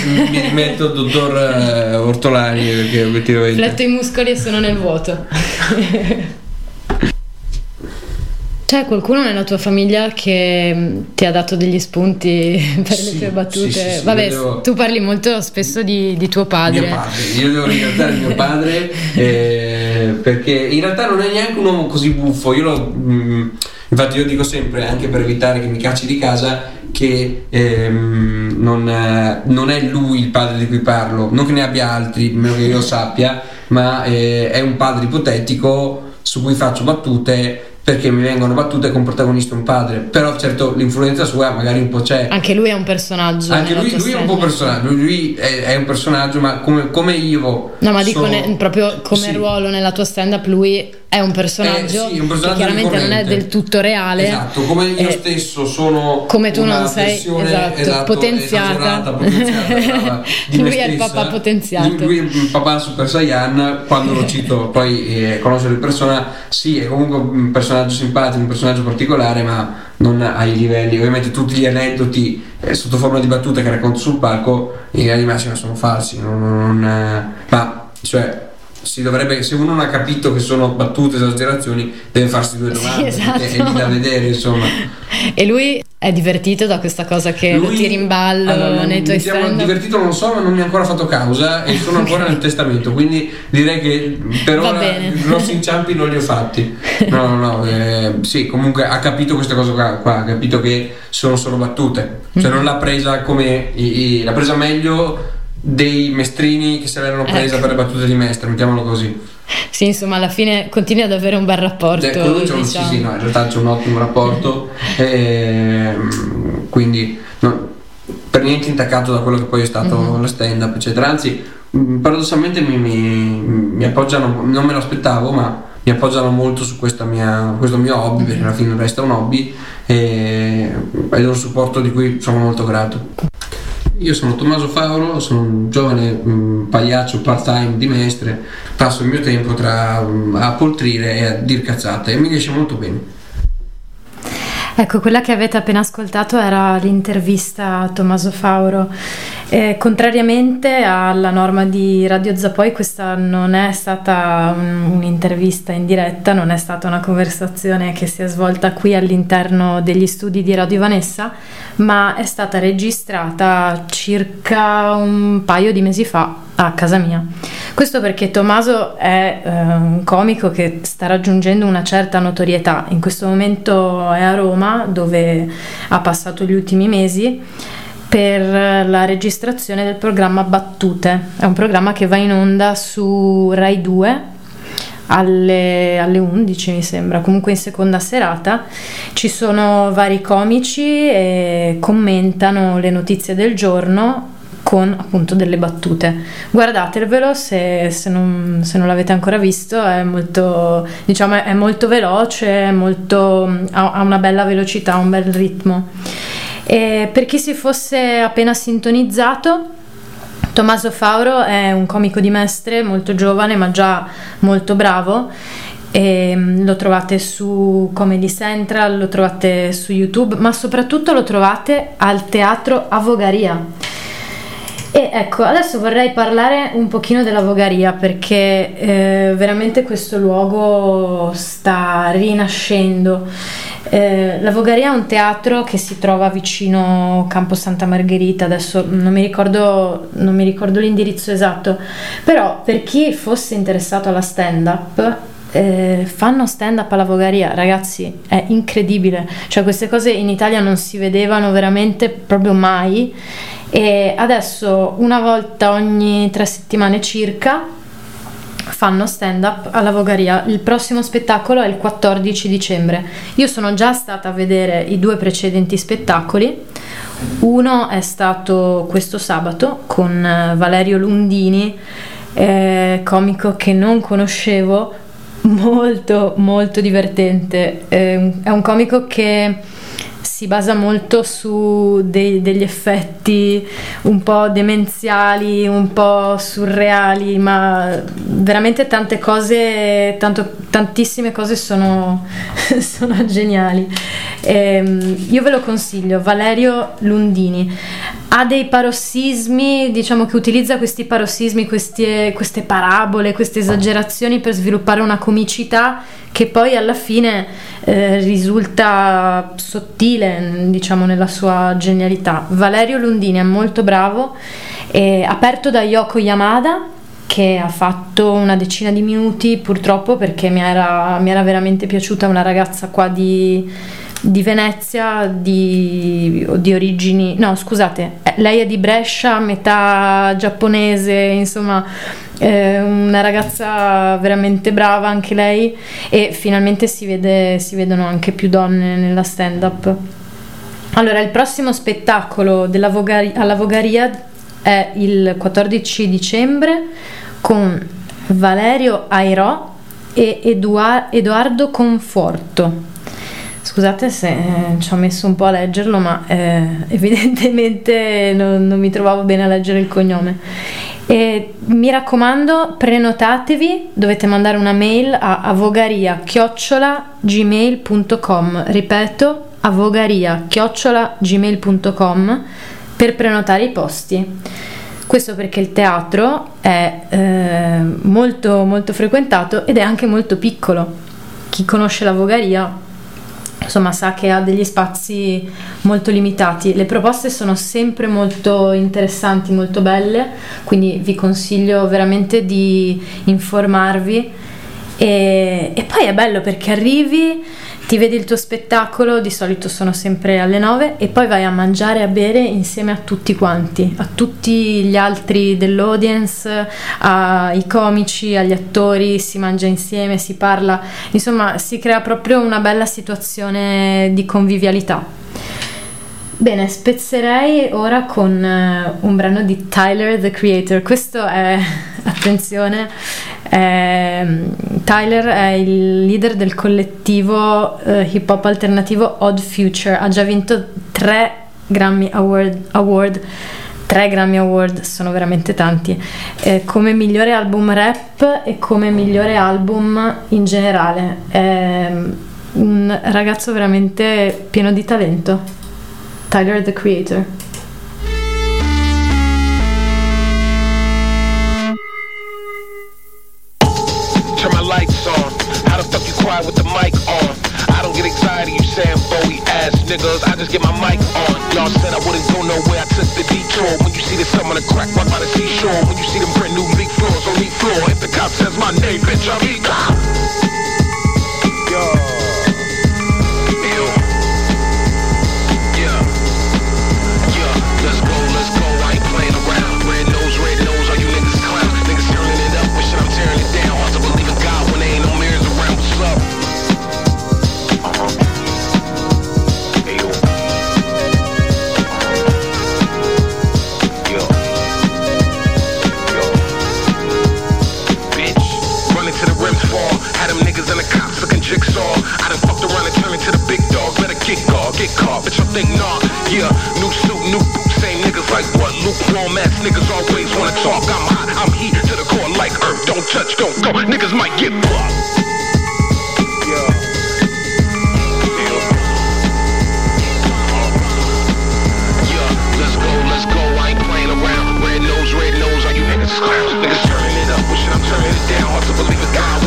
Mi rimetto dottor eh, Ortolani perché obiettivamente. Fletto i muscoli e sono nel vuoto. C'è qualcuno nella tua famiglia che mm, ti ha dato degli spunti per Sì, le tue battute? sì, sì, Vabbè, devo- tu parli molto spesso di, di tuo padre. Mio padre, io devo ringraziare mio padre eh, perché in realtà non è neanche un uomo così buffo. Io lo, mm, infatti, io dico sempre, anche per evitare che mi cacci di casa, che ehm, non, eh, non è lui il padre di cui parlo, non che ne abbia altri, meno che io sappia, ma eh, è un padre ipotetico su cui faccio battute perché mi vengono battute con protagonista un padre. Però certo l'influenza sua magari un po' c'è. Anche lui è un personaggio. Anche lui, lui è un po' personaggio, lui è, è un personaggio, ma come, come io. No, ma dico sono- ne- proprio come Sì. ruolo nella tua stand up, lui è un personaggio, Eh, sì, un personaggio che chiaramente non è ricorrente. del tutto reale. Esatto, come io Eh, stesso sono come tu una non sei, versione, esatto, potenziata. potenziata, Lui è il papà potenziato. Lui, lui è il papà Super Saiyan, quando lo cito poi eh, conoscere di persona, sì, è comunque un personaggio simpatico, un personaggio particolare, ma non ai livelli, ovviamente tutti gli aneddoti eh, sotto forma di battute che racconto sul palco, in linea di massima sono falsi, non, non, eh, ma cioè dovrebbe, se uno non ha capito che sono battute, esagerazioni, deve farsi due Sì, domande esatto. perché è lì da vedere, insomma. E lui è divertito da questa cosa che lo Lui- tiri in ballo allora, nei tuoi diciamo, stand divertito non lo so, ma non mi ha ancora fatto causa e sono ancora nel testamento, quindi direi che per Va ora bene. grossi inciampi non li ho fatti. No, no, no, eh, sì, comunque ha capito queste cose qua, qua, ha capito che sono solo battute, cioè Mm. non l'ha presa come l'ha presa meglio dei mestrini che se l'erano presa Ecco. per le battute di mestre, mettiamolo così. Sì, insomma, alla fine continui ad avere un bel rapporto. Eh, con lui c'è un, diciamo. sì, sì, no, in realtà c'è un ottimo rapporto, ehm, quindi no, per niente intaccato da quello che poi è stato Mhm. la stand up, eccetera. Anzi, mh, paradossalmente mi, mi- mi appoggiano, non me lo aspettavo, ma mi appoggiano molto su questa mia, questo mio hobby, perché alla fine resta un hobby e, ed è un supporto di cui sono molto grato. Io sono Tommaso Fauro, sono un giovane mh, pagliaccio part-time di Mestre, passo il mio tempo tra mh, a poltrire e a dir cazzate e mi riesce molto bene. Ecco, quella che avete appena ascoltato era l'intervista a Tommaso Fauro. Eh, contrariamente alla norma di Radio Zapoi, questa non è stata un- un'intervista in diretta, non è stata una conversazione che si è svolta qui all'interno degli studi di Radio Vanessa, ma è stata registrata circa un paio di mesi fa a casa mia. Questo perché Tommaso è eh, un comico che sta raggiungendo una certa notorietà. In questo momento è a Roma, dove ha passato gli ultimi mesi per la registrazione del programma Battute. È un programma che va in onda su Rai 2 alle, alle 11 mi sembra, comunque in seconda serata. Ci sono vari comici e commentano le notizie del giorno con appunto delle battute. Guardatevelo se, se non, se non l'avete ancora visto, è molto, diciamo, è molto veloce, è molto, ha, ha una bella velocità, un bel ritmo. E per chi si fosse appena sintonizzato, Tommaso Fauro è un comico di Mestre molto giovane ma già molto bravo. E mm, lo trovate su Comedy Central, lo trovate su YouTube, ma soprattutto lo trovate al teatro Avogaria. E ecco, adesso vorrei parlare un pochino della Vogaria perché eh, veramente questo luogo sta rinascendo. Eh, la Vogaria è un teatro che si trova vicino Campo Santa Margherita, adesso non mi ricordo, non mi ricordo l'indirizzo esatto, però per chi fosse interessato alla stand-up eh, fanno stand up alla Vogaria, ragazzi, è incredibile. Cioè, queste cose in Italia non si vedevano veramente proprio mai. E adesso, una volta ogni tre settimane circa, fanno stand up alla Vogaria. Il prossimo spettacolo è il 14 dicembre. Io sono già stata a vedere i due precedenti spettacoli. Uno è stato questo sabato con eh, Valerio Lundini, eh, comico che non conoscevo, molto molto divertente. Eh, è un comico che si basa molto su dei- degli effetti un po' demenziali, un po' surreali, ma veramente tante cose, tanto- tantissime cose sono, sono geniali. Ehm, io ve lo consiglio, Valerio Lundini. Ha dei parossismi, diciamo che utilizza questi parossismi, queste, queste parabole, queste esagerazioni per sviluppare una comicità che poi alla fine eh, risulta sottile, diciamo, nella sua genialità. Valerio Lundini è molto bravo, è aperto da Yoko Yamada che ha fatto una decina di minuti purtroppo perché mi era, mi era veramente piaciuta una ragazza qua di, di Venezia di, di origini no scusate eh, lei è di Brescia metà giapponese insomma una ragazza veramente brava anche lei e finalmente si, vede, si vedono anche più donne nella stand up allora il prossimo spettacolo Vogari- alla Vogaria è il 14 dicembre con Valerio Airò e Edua- Edoardo Conforto. Scusate se eh, ci ho messo un po' a leggerlo, ma eh, evidentemente non, non mi trovavo bene a leggere il cognome. E mi raccomando, prenotatevi, dovete mandare una mail a avogaria-gmail.com ripeto, avogaria-gmail.com per prenotare i posti. Questo perché il teatro è eh, molto, molto frequentato ed è anche molto piccolo. Chi conosce l'avogaria insomma sa che ha degli spazi molto limitati. Le proposte sono sempre molto interessanti, molto belle, quindi vi consiglio veramente di informarvi. E, e poi è bello perché arrivi, ti vedi il tuo spettacolo, di solito sono sempre alle 9 e poi vai a mangiare e a bere insieme a tutti quanti, a tutti gli altri dell'audience, ai comici, agli attori, si mangia insieme, si parla, insomma si crea proprio una bella situazione di convivialità. Bene, spezzerei ora con eh, un brano di Tyler the Creator. Questo è, attenzione, è, Tyler è il leader del collettivo uh, hip hop alternativo Odd Future. Ha già vinto tre Grammy Award, Award tre Grammy Award sono veramente tanti eh, come migliore album rap e come migliore album in generale è un ragazzo veramente pieno di talento Tyler the Creator. Turn my lights on. How the fuck you quiet with the mic on? I don't get anxiety, you saying Bowie ass niggas. I just get my mic on. Y'all said I wouldn't go nowhere, I took the detour. When you see the sun on the crack right by the seashore. When you see them brand new leak floors on the floor. If the cop says my name, bitch, I'm E-Cop. Yo. Get caught, get caught. Bitch, I think nah. Yeah. New suit, new boots. Same niggas like what? Lukewarm ass niggas always wanna talk. I'm hot, I'm heat to the core like earth. Don't touch, don't go. Niggas might get fucked. Niggas turning it up, wishing I'm turning it down. Hard to believe it's God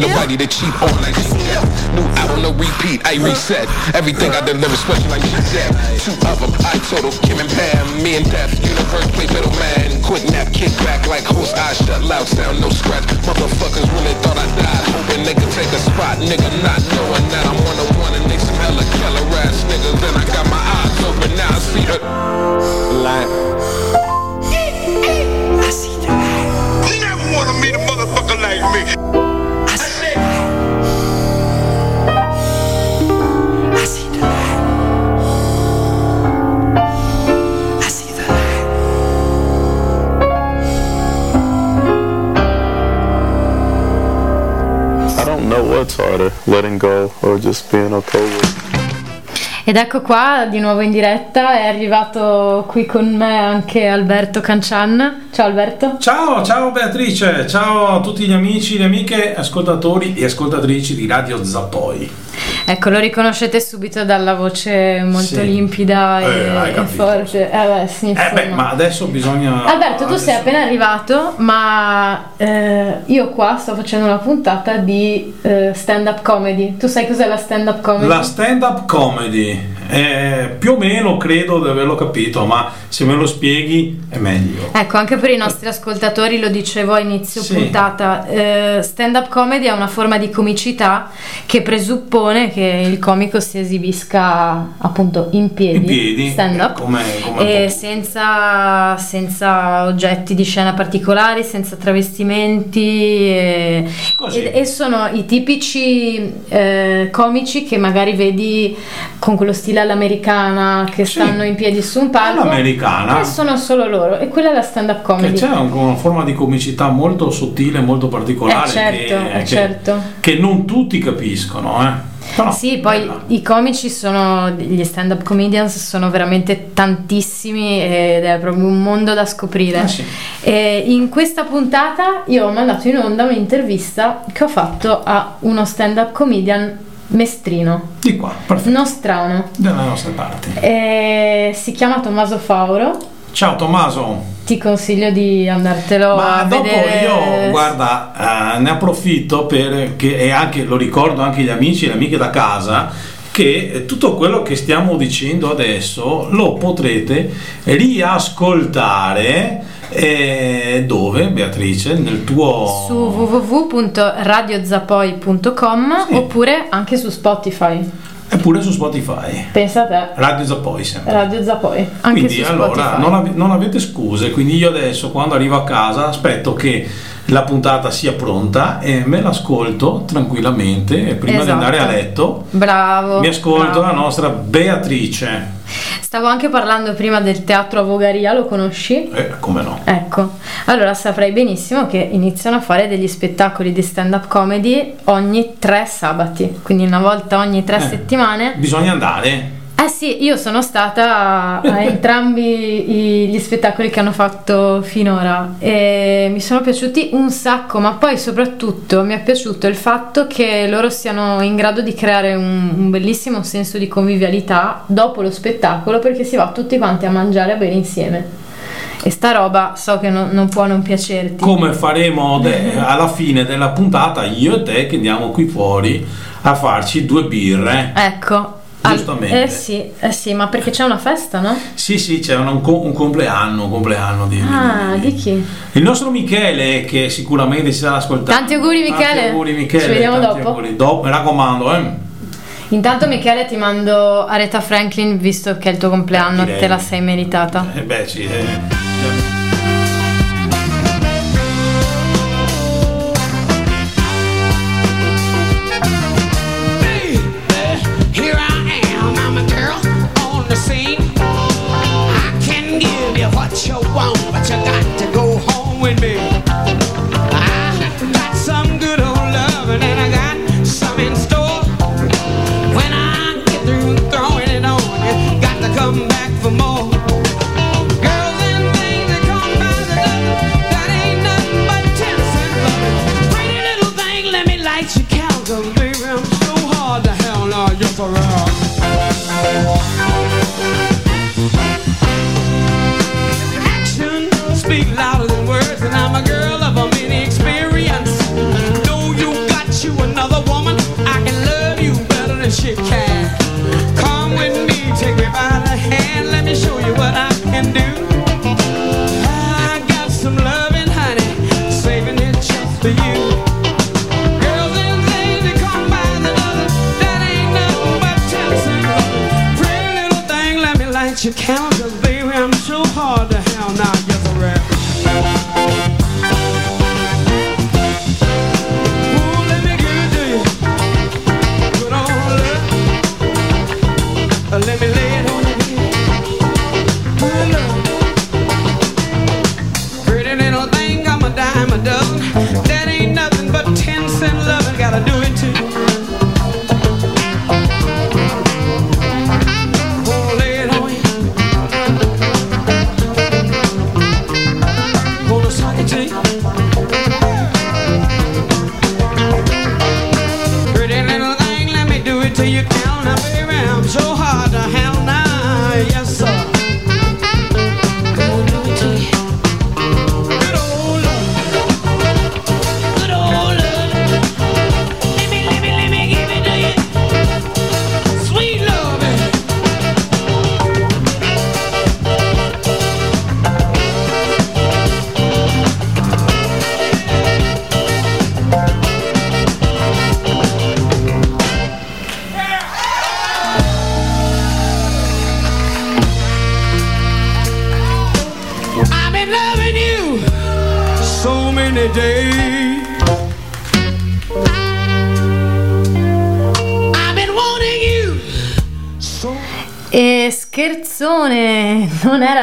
V-neck. I ain't have nobody to cheat on like she said. New album, no repeat. I reset everything I deliver, special like she said. Two of them, I total Kim and Pam. Me and Death, universe play middleman. Quick nap, kick back like host. I shut loud sound, no scratch. Motherfuckers really thought I died. Hoping they could take a spot, nigga, not knowing that I'm one of one and they some hella killer ass niggas. Then I got my eyes open, now I see the Light. I see the light. You never wanna meet a motherfucker like me. Know what's harder, letting go or just being okay with. Ed ecco qua di nuovo in diretta, è arrivato qui con me anche Alberto Cancian. Ciao Alberto. Ciao, ciao Beatrice, ciao a tutti gli amici, le amiche, ascoltatori e ascoltatrici di Radio Zappoi. Ecco, lo riconoscete subito dalla voce molto Sì. limpida Eh, e, forte. Eh beh, sì, Eh beh, ma adesso bisogna... Alberto, tu adesso- sei appena arrivato, ma eh, io qua sto facendo una puntata di eh, stand-up comedy. Tu sai cos'è la stand-up comedy? La stand-up comedy, eh, più o meno credo di averlo capito, ma se me lo spieghi è meglio. Ecco, anche per i nostri ascoltatori, lo dicevo a inizio Sì. puntata, eh, stand-up comedy è una forma di comicità che presuppone che il comico si esibisca appunto in piedi, In piedi, stand-up, come, come senza, senza oggetti di scena particolari, senza travestimenti e, Così. e- e sono i tipici eh, comici che magari vedi con quello stile all'americana che Sì. stanno in piedi su un palco All'americana. e sono solo loro e quella è la stand up Che comedy c'è un- una forma di comicità molto sottile, molto particolare Eh, certo, che, eh, che- certo. che non tutti capiscono. Eh. Però, sì, poi bella. i comici sono, gli stand up comedians sono veramente tantissimi ed è proprio un mondo da scoprire. Ah, sì. In questa puntata io ho mandato in onda un'intervista che ho fatto a uno stand up comedian mestrino, Di qua, perfetto, nostrano. dalle nostre parti. E si chiama Tommaso Fauro. Ciao Tommaso. Ti consiglio di andartelo Ma a dopo vedere. io, guarda, eh, ne approfitto per, che, e anche, lo ricordo anche agli amici e le amiche da casa, che tutto quello che stiamo dicendo adesso lo potrete riascoltare eh, dove, Beatrice? Nel tuo... su www.radiozapoi.com Sì. oppure anche su Spotify. Eppure su Spotify. Pensa a te, Radio Zappoi sempre. Radio Zapoi, anche Quindi allora non, ave- non avete scuse, quindi io adesso quando arrivo a casa aspetto che la puntata sia pronta e me l'ascolto tranquillamente e prima di Esatto. andare a letto Bravo. mi ascolto bravo. la nostra Beatrice. Stavo anche parlando prima del teatro a Vogaria, lo conosci? Eh, come no? Ecco, allora saprai benissimo che iniziano a fare degli spettacoli di stand-up comedy ogni tre sabati, quindi una volta ogni tre Eh. settimane. Bisogna andare. Eh sì, io sono stata a, entrambi gli spettacoli che hanno fatto finora e mi sono piaciuti un sacco, ma poi soprattutto mi è piaciuto il fatto che loro siano in grado di creare un, un bellissimo senso di convivialità dopo lo spettacolo perché si va tutti quanti a mangiare e a bere insieme. E sta roba so che non, non può non piacerti. Come faremo de- alla fine della puntata io e te che andiamo qui fuori a farci due birre. Ecco. Giustamente. eh sì, eh sì, ma perché c'è una festa, no? Sì, sì, c'è un, un compleanno, un compleanno di, Ah, di chi? Il nostro Michele, che sicuramente si sarà ascoltando. Tanti auguri, Michele. Tanti auguri Michele. Ci vediamo tanti dopo. auguri. Dopo, mi raccomando, eh. Intanto Michele ti mando Aretha Franklin visto che è il tuo compleanno, Direi. te la sei meritata. Eh beh, sì. eh.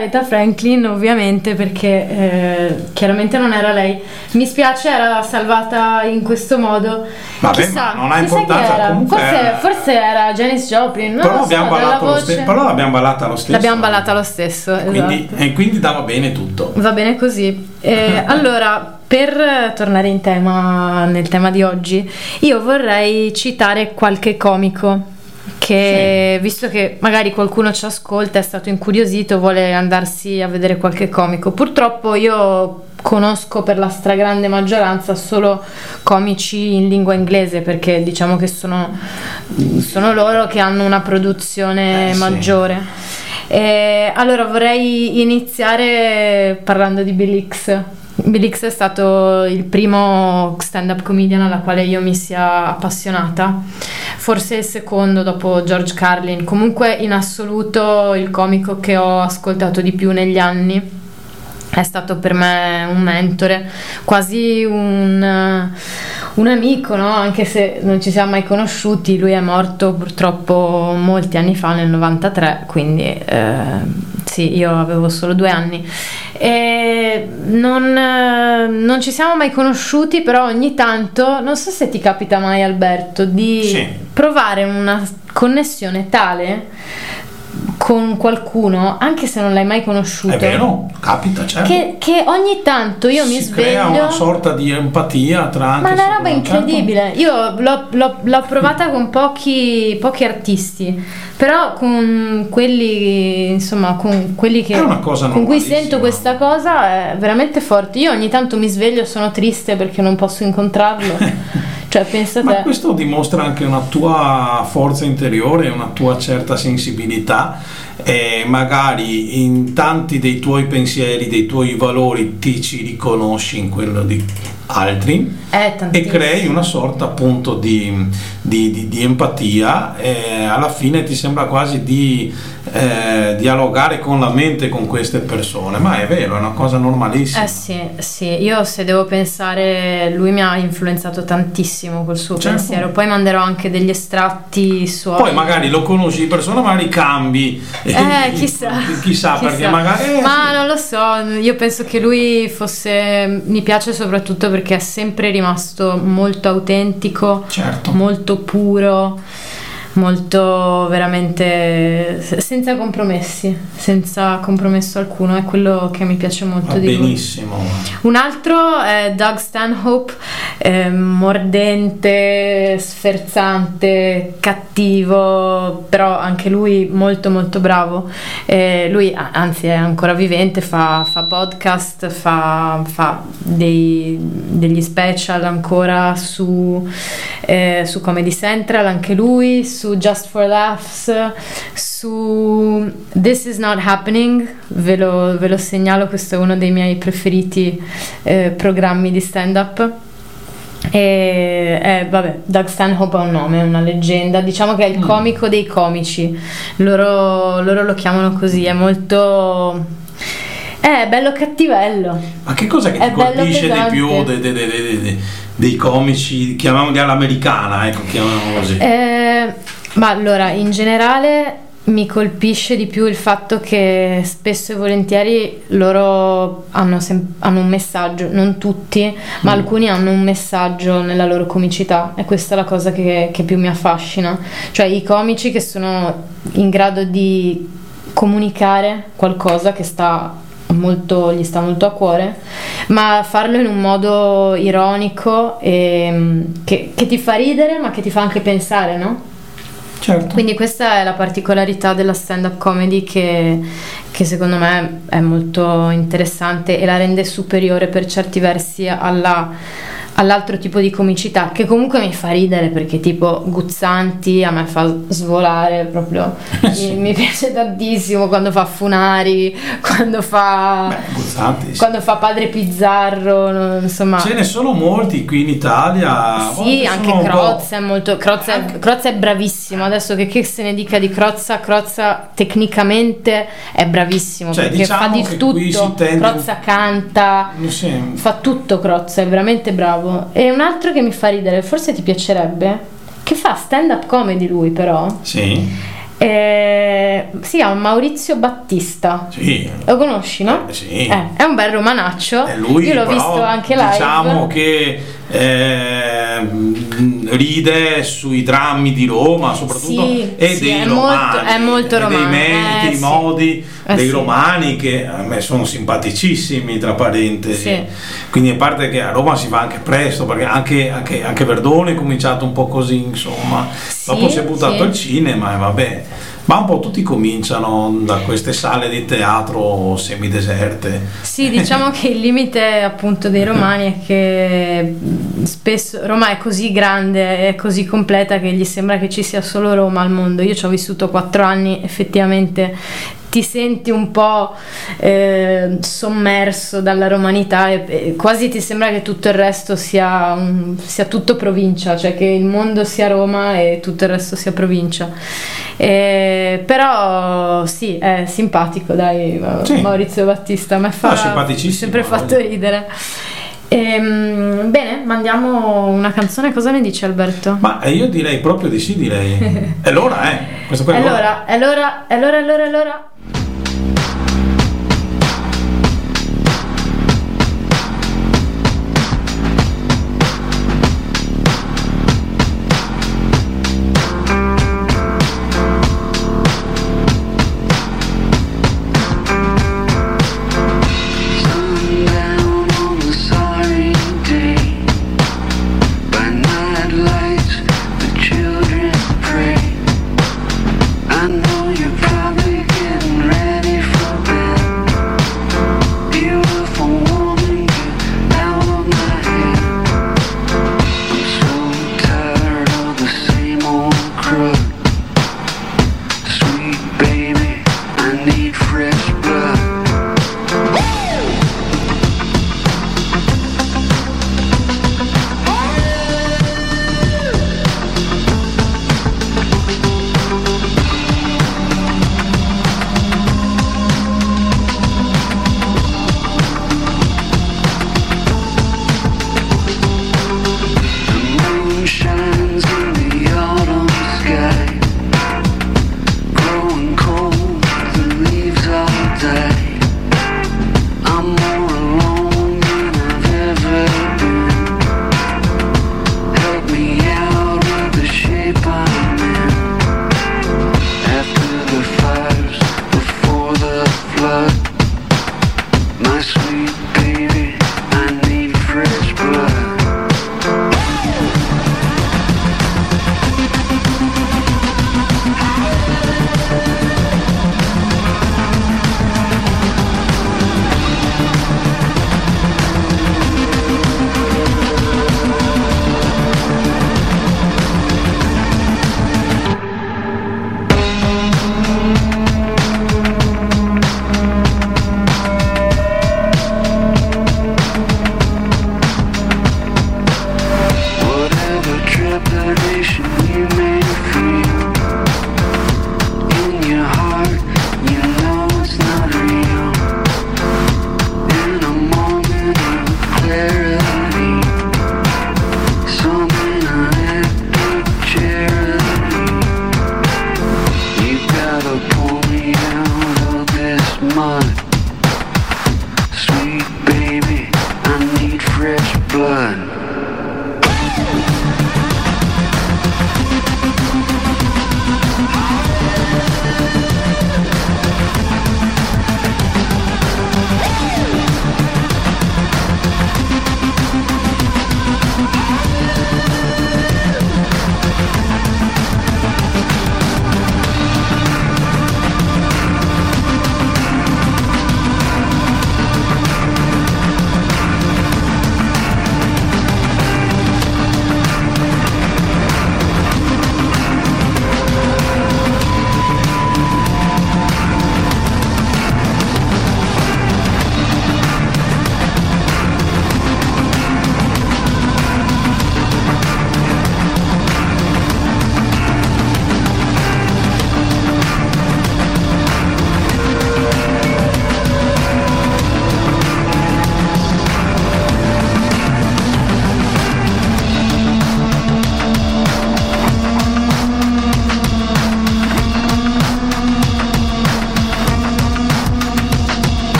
Rita Franklin ovviamente perché eh, chiaramente non era lei. Mi spiace, era salvata in questo modo. Vabbè, Chissà, ma non ha importanza, era. Forse, era- forse era Janis Joplin, non Però so, l'abbiamo, dalla ballato lo ste- però l'abbiamo ballata lo stesso. L'abbiamo ballata lo stesso, Quindi, esatto. e quindi dava bene tutto. Va bene così. Eh, allora, per tornare in tema, nel tema di oggi, io vorrei citare qualche comico che, visto che magari qualcuno ci ascolta, è stato incuriosito, vuole andarsi a vedere qualche comico. Purtroppo io conosco per la stragrande maggioranza solo comici in lingua inglese perché diciamo che sono, sono loro che hanno una produzione Eh, sì. maggiore. E allora vorrei iniziare parlando di Bill X. Bill X è stato il primo stand-up comedian alla quale io mi sia appassionata, forse il secondo dopo George Carlin, comunque in assoluto il comico che ho ascoltato di più negli anni. È stato per me un mentore, quasi un, un amico, no? anche se non ci siamo mai conosciuti. Lui è morto purtroppo molti anni fa, nel 93, quindi eh, sì, io avevo solo due anni. E non, eh, non ci siamo mai conosciuti, però ogni tanto, non so se ti capita mai Alberto, di Sì. provare una connessione tale con qualcuno, anche se non l'hai mai conosciuto. È vero, capita, certo. Che, che ogni tanto io mi si crea sveglio. una sorta di empatia tra Ma è una roba certo. incredibile. Io l'ho, l'ho- l'ho provata con pochi, pochi artisti, però con quelli, insomma, con quelli che, È una cosa con cui sento questa cosa è veramente forte. Io ogni tanto mi sveglio e sono triste perché non posso incontrarlo. cioè, pensa Ma te. questo dimostra anche una tua forza interiore, una tua certa sensibilità e magari in tanti dei tuoi pensieri, dei tuoi valori ti ci riconosci in quello di altri È e crei una sorta appunto di, di- di- di empatia e alla fine ti sembra quasi di eh, dialogare con la mente con queste persone, ma è vero, è una cosa normalissima. Eh sì, sì, io se devo pensare, lui mi ha influenzato tantissimo col suo Certo. pensiero, poi manderò anche degli estratti suoi. Poi magari lo conosci di persona, magari cambi. Eh, chissà. Chissà, perché Chissà. magari... eh, Ma non lo so, io penso che lui fosse. Mi piace soprattutto perché è sempre rimasto molto autentico, Certo. molto puro, molto veramente. senza compromessi, senza compromesso alcuno. È quello che mi piace molto Va di lui. benissimo. Un altro è Doug Stanhope, eh, mordente, sferzante, cattivo, però anche lui molto molto bravo. Eh, lui anzi è ancora vivente, fa, fa podcast, fa, fa dei- degli special ancora su, eh, su Comedy Central, anche lui, su Just for Laughs, su This is Not Happening, ve lo, ve lo segnalo, questo è uno dei miei preferiti eh, programmi di stand-up. E eh, vabbè, Doug Stanhope ha un nome, è una leggenda, diciamo che è il Mm. comico dei comici, loro, loro lo chiamano così, è molto... è bello cattivello. Ma che cosa che ti colpisce di più de- de- de- dei comici, chiamiamoli all'americana, ecco, chiamiamolo così. Eh, ma allora, in generale mi colpisce di più il fatto che spesso e volentieri loro hanno, sem- hanno un messaggio, non tutti, ma Mm. alcuni hanno un messaggio nella loro comicità e questa è la cosa che, che più mi affascina. Cioè i comici che sono in grado di comunicare qualcosa che sta molto, gli sta molto a cuore, ma farlo in un modo ironico e mm, che, che ti fa ridere, ma che ti fa anche pensare, no? Certo. Quindi questa è la particolarità della stand-up comedy che, che secondo me è molto interessante e la rende superiore per certi versi alla- all'altro tipo di comicità che comunque mi fa ridere perché tipo Guzzanti a me fa svolare proprio mi, mi piace tantissimo quando fa Funari quando fa Guzzanti, sì. quando fa Padre Pizzarro no, insomma Ce ne sono molti qui in Italia. sì, anche Crozza è molto. Crozza è, Crozza è bravissimo. Adesso che, che se ne dica di Crozza, Crozza tecnicamente è bravissimo Cioè, perché diciamo fa di tutto. tende- Crozza canta, Sì. fa tutto Crozza, è veramente bravo. E un altro che mi fa ridere, forse ti piacerebbe, che fa stand up comedy lui però. Sì, Eh, si chiama Maurizio Battista. sì. Lo conosci, no? Eh, sì. Eh, è un bel romanaccio. Lui Io l'ho però, visto anche live. Diciamo che eh, ride sui drammi di Roma, soprattutto Sì, e sì, dei molto- romani, è molto e dei romano, meriti, eh, sì. modi Eh, dei sì. romani che a me sono simpaticissimi, tra parentesi. Quindi a parte che a Roma si va anche presto, perché anche, anche, anche Verdone è cominciato un po' così, insomma. Dopo si è buttato al cinema e vabbè. Ma un po' tutti cominciano da queste sale di teatro semideserte. Sì, diciamo che il limite appunto dei romani è che mh, spesso Roma è così grande, è così completa che gli sembra che ci sia solo Roma al mondo. Io ci ho vissuto quattro anni, effettivamente ti senti un po' eh, sommerso dalla romanità e, e quasi ti sembra che tutto il resto sia, un- sia tutto provincia, cioè che il mondo sia Roma e tutto il resto sia provincia. Eh, però sì, è simpatico, dai, Sì. Maurizio Battista, mi fa No, simpaticissimo, sempre ha fatto ridere. Ehm, bene, mandiamo una canzone, cosa ne dici Alberto? Ma eh, io direi proprio di sì, direi. È l'ora, eh. Questo qua è l'ora. Allora, è l'ora, è l'ora, è l'ora, è l'ora.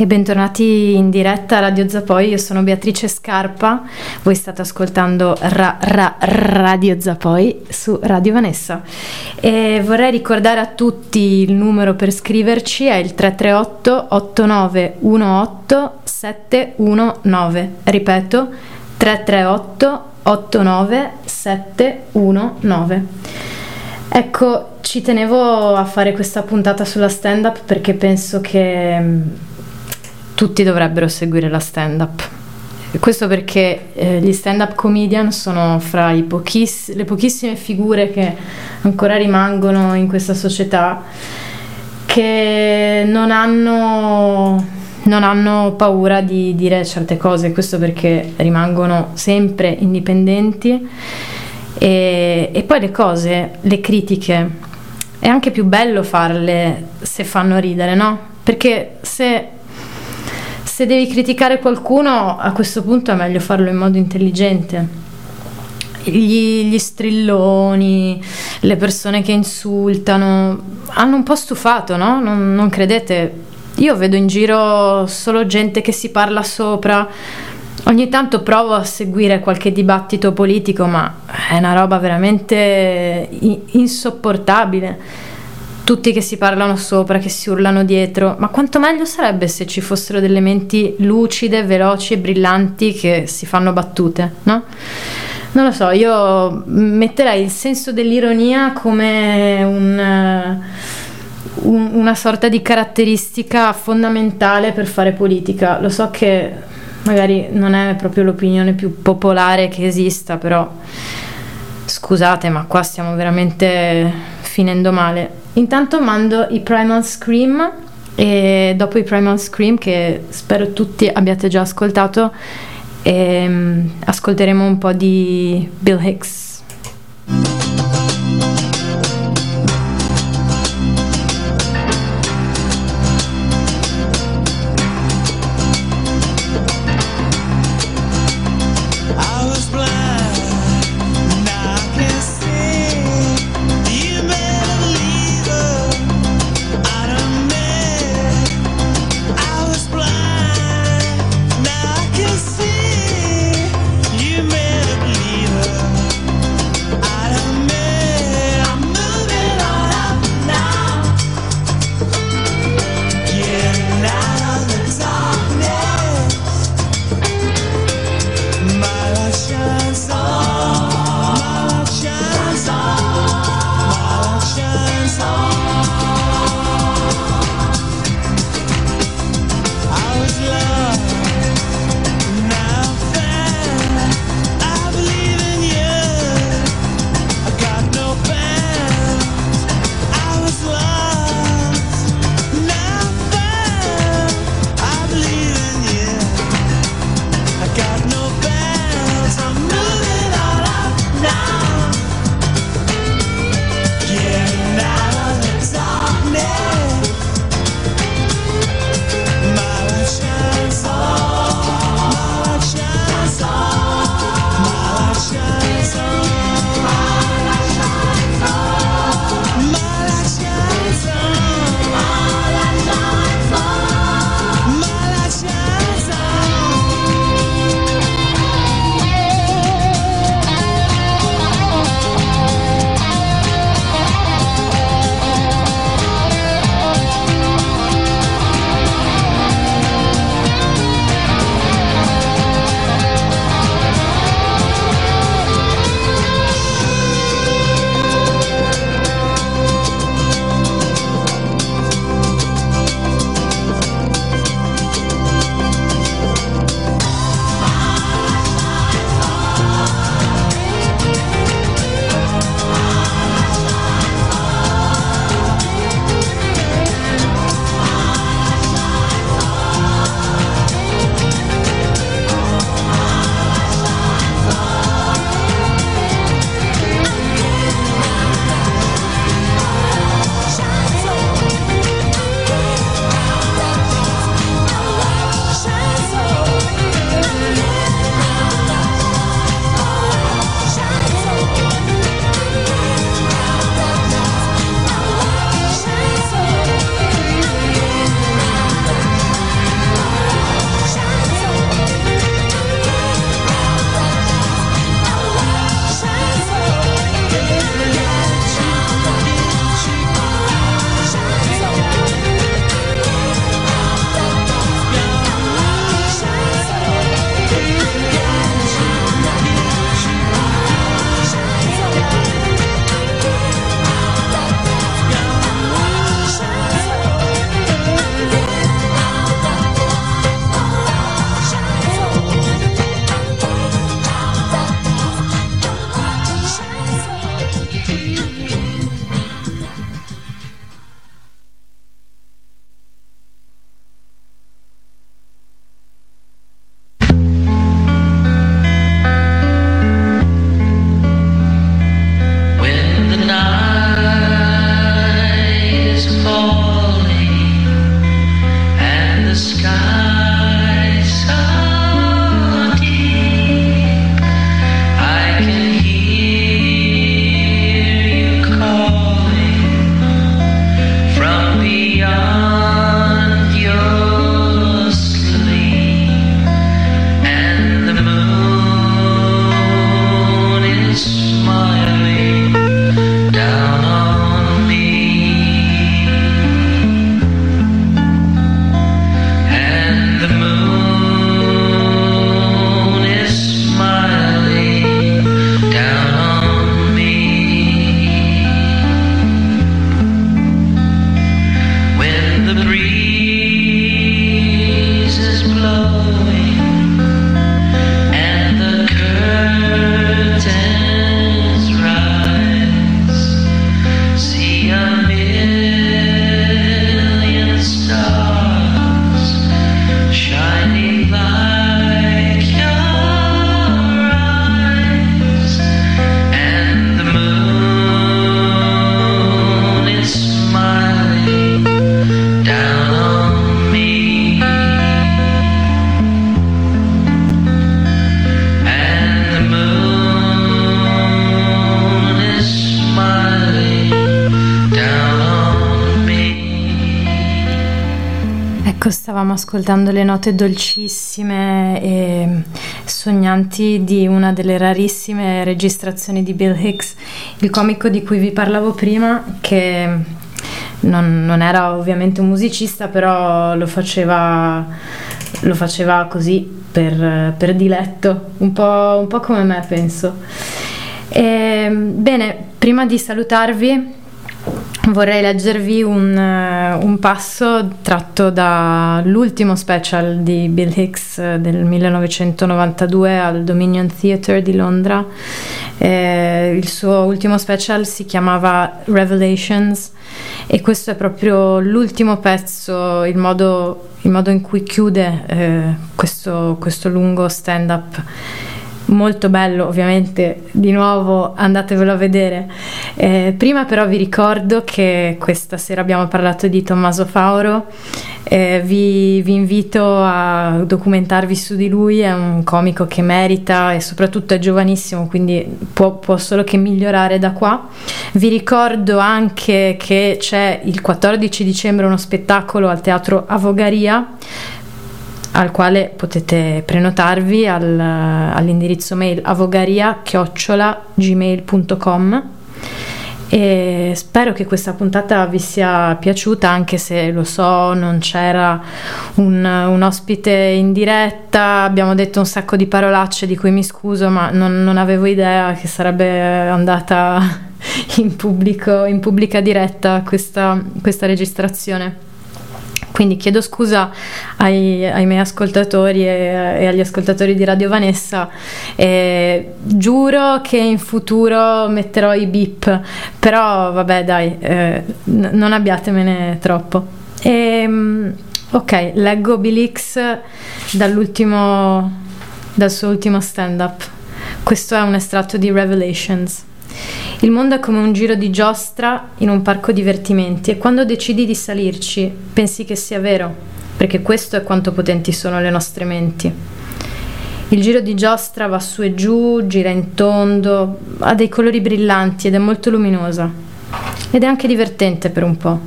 E bentornati in diretta a Radio Zapoi, io sono Beatrice Scarpa, voi state ascoltando ra, ra, Radio Zapoi su Radio Vanessa. E vorrei ricordare a tutti il numero per scriverci è il 338 8918 719, ripeto 338 89 719. Ecco, ci tenevo a fare questa puntata sulla stand up perché penso che mm, tutti dovrebbero seguire la stand up. Questo perché eh, gli stand up comedian sono fra pochiss- le pochissime figure che ancora rimangono in questa società che non hanno, non hanno paura di dire certe cose, questo perché rimangono sempre indipendenti e, e poi le cose, le critiche, è anche più bello farle se fanno ridere, no? Perché se se devi criticare qualcuno, a questo punto è meglio farlo in modo intelligente. Gli, gli, strilloni, le persone che insultano, hanno un po' stufato, no? Non, non credete? Io vedo in giro solo gente che si parla sopra. Ogni tanto provo a seguire qualche dibattito politico, ma è una roba veramente insopportabile tutti che si parlano sopra, che si urlano dietro, ma quanto meglio sarebbe se ci fossero delle menti lucide, veloci e brillanti che si fanno battute, no? Non lo so, io metterei il senso dell'ironia come un, un, una sorta di caratteristica fondamentale per fare politica. Lo so che magari non è proprio l'opinione più popolare che esista, però scusate, ma qua stiamo veramente finendo male. Intanto mando i Primal Scream e dopo i Primal Scream che spero tutti abbiate già ascoltato ehm, ascolteremo un po' di Bill Hicks. Ascoltando le note dolcissime e sognanti di una delle rarissime registrazioni di Bill Hicks, il comico di cui vi parlavo prima, che non, non era ovviamente un musicista, però lo faceva, lo faceva così per, per diletto, un po', un po' come me penso. E, bene, prima di salutarvi vorrei leggervi un, eh, un passo tratto dall'ultimo special di Bill Hicks eh, del 1992 al Dominion Theatre di Londra. Eh, il suo ultimo special si chiamava Revelations e questo è proprio l'ultimo pezzo, il modo, il modo in cui chiude eh, questo, questo lungo stand-up molto bello ovviamente di nuovo andatevelo a vedere. Eh, prima però vi ricordo che questa sera abbiamo parlato di Tommaso Fauro. Eh, vi, vi invito a documentarvi su di lui è un comico che merita e soprattutto è giovanissimo quindi può, può solo che migliorare da qua. Vi ricordo anche che c'è il 14 dicembre uno spettacolo al teatro Avogaria al quale potete prenotarvi al- all'indirizzo mail avogaria-gmail.com e spero che questa puntata vi sia piaciuta anche se lo so non c'era un, un ospite in diretta abbiamo detto un sacco di parolacce di cui mi scuso ma non, non avevo idea che sarebbe andata in pubblico in pubblica diretta questa, questa registrazione quindi chiedo scusa ai, ai miei ascoltatori e, e agli ascoltatori di Radio Vanessa. e giuro che in futuro metterò i beep, però vabbè dai, eh, n- non abbiatemene troppo. Ehm, ok, leggo dall'ultimo, dal suo ultimo stand-up. Questo è un estratto di Revelations. Il mondo è come un giro di giostra in un parco divertimenti e quando decidi di salirci pensi che sia vero, perché questo è quanto potenti sono le nostre menti. Il giro di giostra va su e giù, gira in tondo, ha dei colori brillanti ed è molto luminosa. Ed è anche divertente per un po'.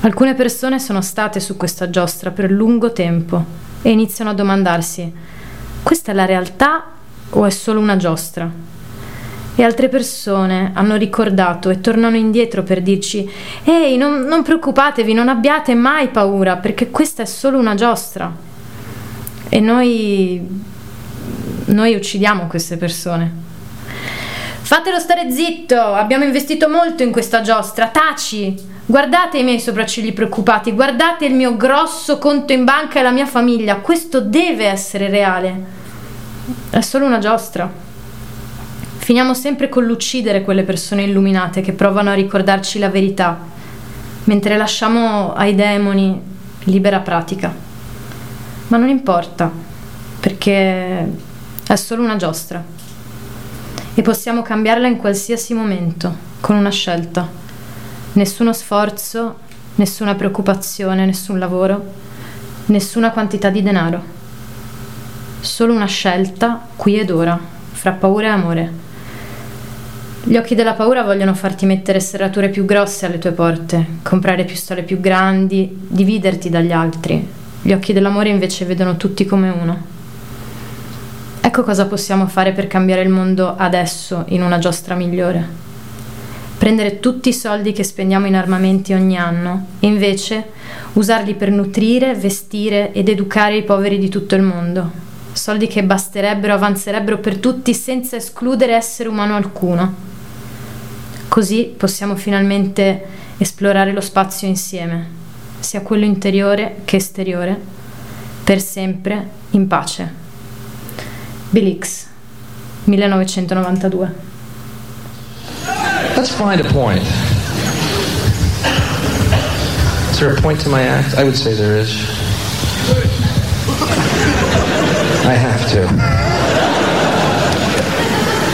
Alcune persone sono state su questa giostra per lungo tempo e iniziano a domandarsi: questa è la realtà o è solo una giostra? E altre persone hanno ricordato e tornano indietro per dirci: Ehi, non, non preoccupatevi, non abbiate mai paura, perché questa è solo una giostra. E noi. noi uccidiamo queste persone. Fatelo stare zitto, abbiamo investito molto in questa giostra, taci! Guardate i miei sopraccigli preoccupati, guardate il mio grosso conto in banca e la mia famiglia, questo deve essere reale. È solo una giostra. Finiamo sempre con l'uccidere quelle persone illuminate che provano a ricordarci la verità, mentre lasciamo ai demoni libera pratica. Ma non importa, perché è solo una giostra e possiamo cambiarla in qualsiasi momento, con una scelta. Nessuno sforzo, nessuna preoccupazione, nessun lavoro, nessuna quantità di denaro. Solo una scelta qui ed ora, fra paura e amore. Gli occhi della paura vogliono farti mettere serrature più grosse alle tue porte, comprare pistole più grandi, dividerti dagli altri. Gli occhi dell'amore invece vedono tutti come uno. Ecco cosa possiamo fare per cambiare il mondo adesso in una giostra migliore. Prendere tutti i soldi che spendiamo in armamenti ogni anno e invece usarli per nutrire, vestire ed educare i poveri di tutto il mondo. Soldi che basterebbero, avanzerebbero per tutti senza escludere essere umano alcuno. Così possiamo finalmente esplorare lo spazio insieme, sia quello interiore che esteriore, per sempre in pace. Bill X, 1992. Let's find a point. Is there a point to my act? I would say there is. I have to.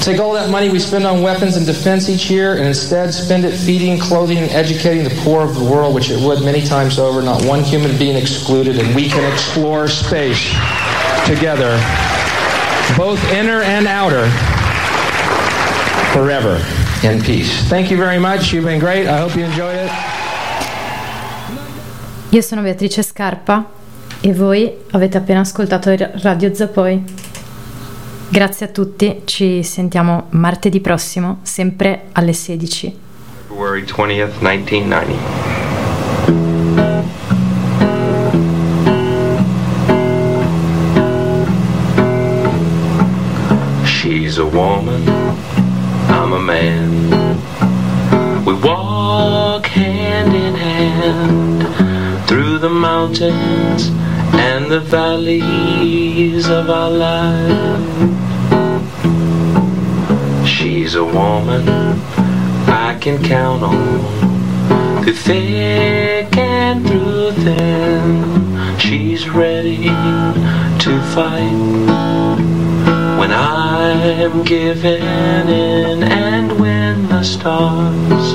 Take all that money we spend on weapons and defense each year and instead spend it feeding, clothing, and educating the poor of the world, which it would many times over, not one human being excluded, and we can explore space together, both inner and outer, forever in peace. Thank you very much. You've been great. I hope you enjoyed it. Io sono Beatrice Scarpa e voi avete appena ascoltato Radio Zapoi. Grazie a tutti, ci sentiamo martedì prossimo, sempre alle 16. February 20th, 1990. She's a woman, I'm a man. We walk hand in hand through the mountains and the valleys of our life. She's a woman I can count on through thick and through thin. She's ready to fight when I'm giving in and when the stars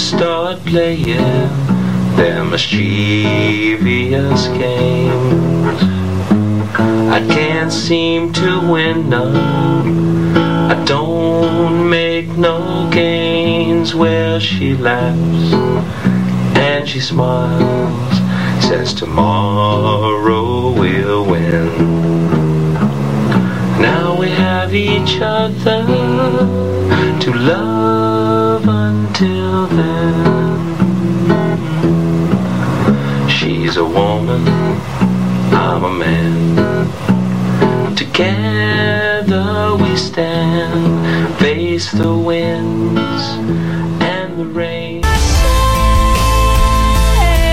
start playing their mischievous games. I can't seem to win none. I don't make no gains. Well, she laughs and she smiles, says tomorrow we'll win. Now we have each other to love until then. She's a woman, I'm a man. Together we stand, face the winds.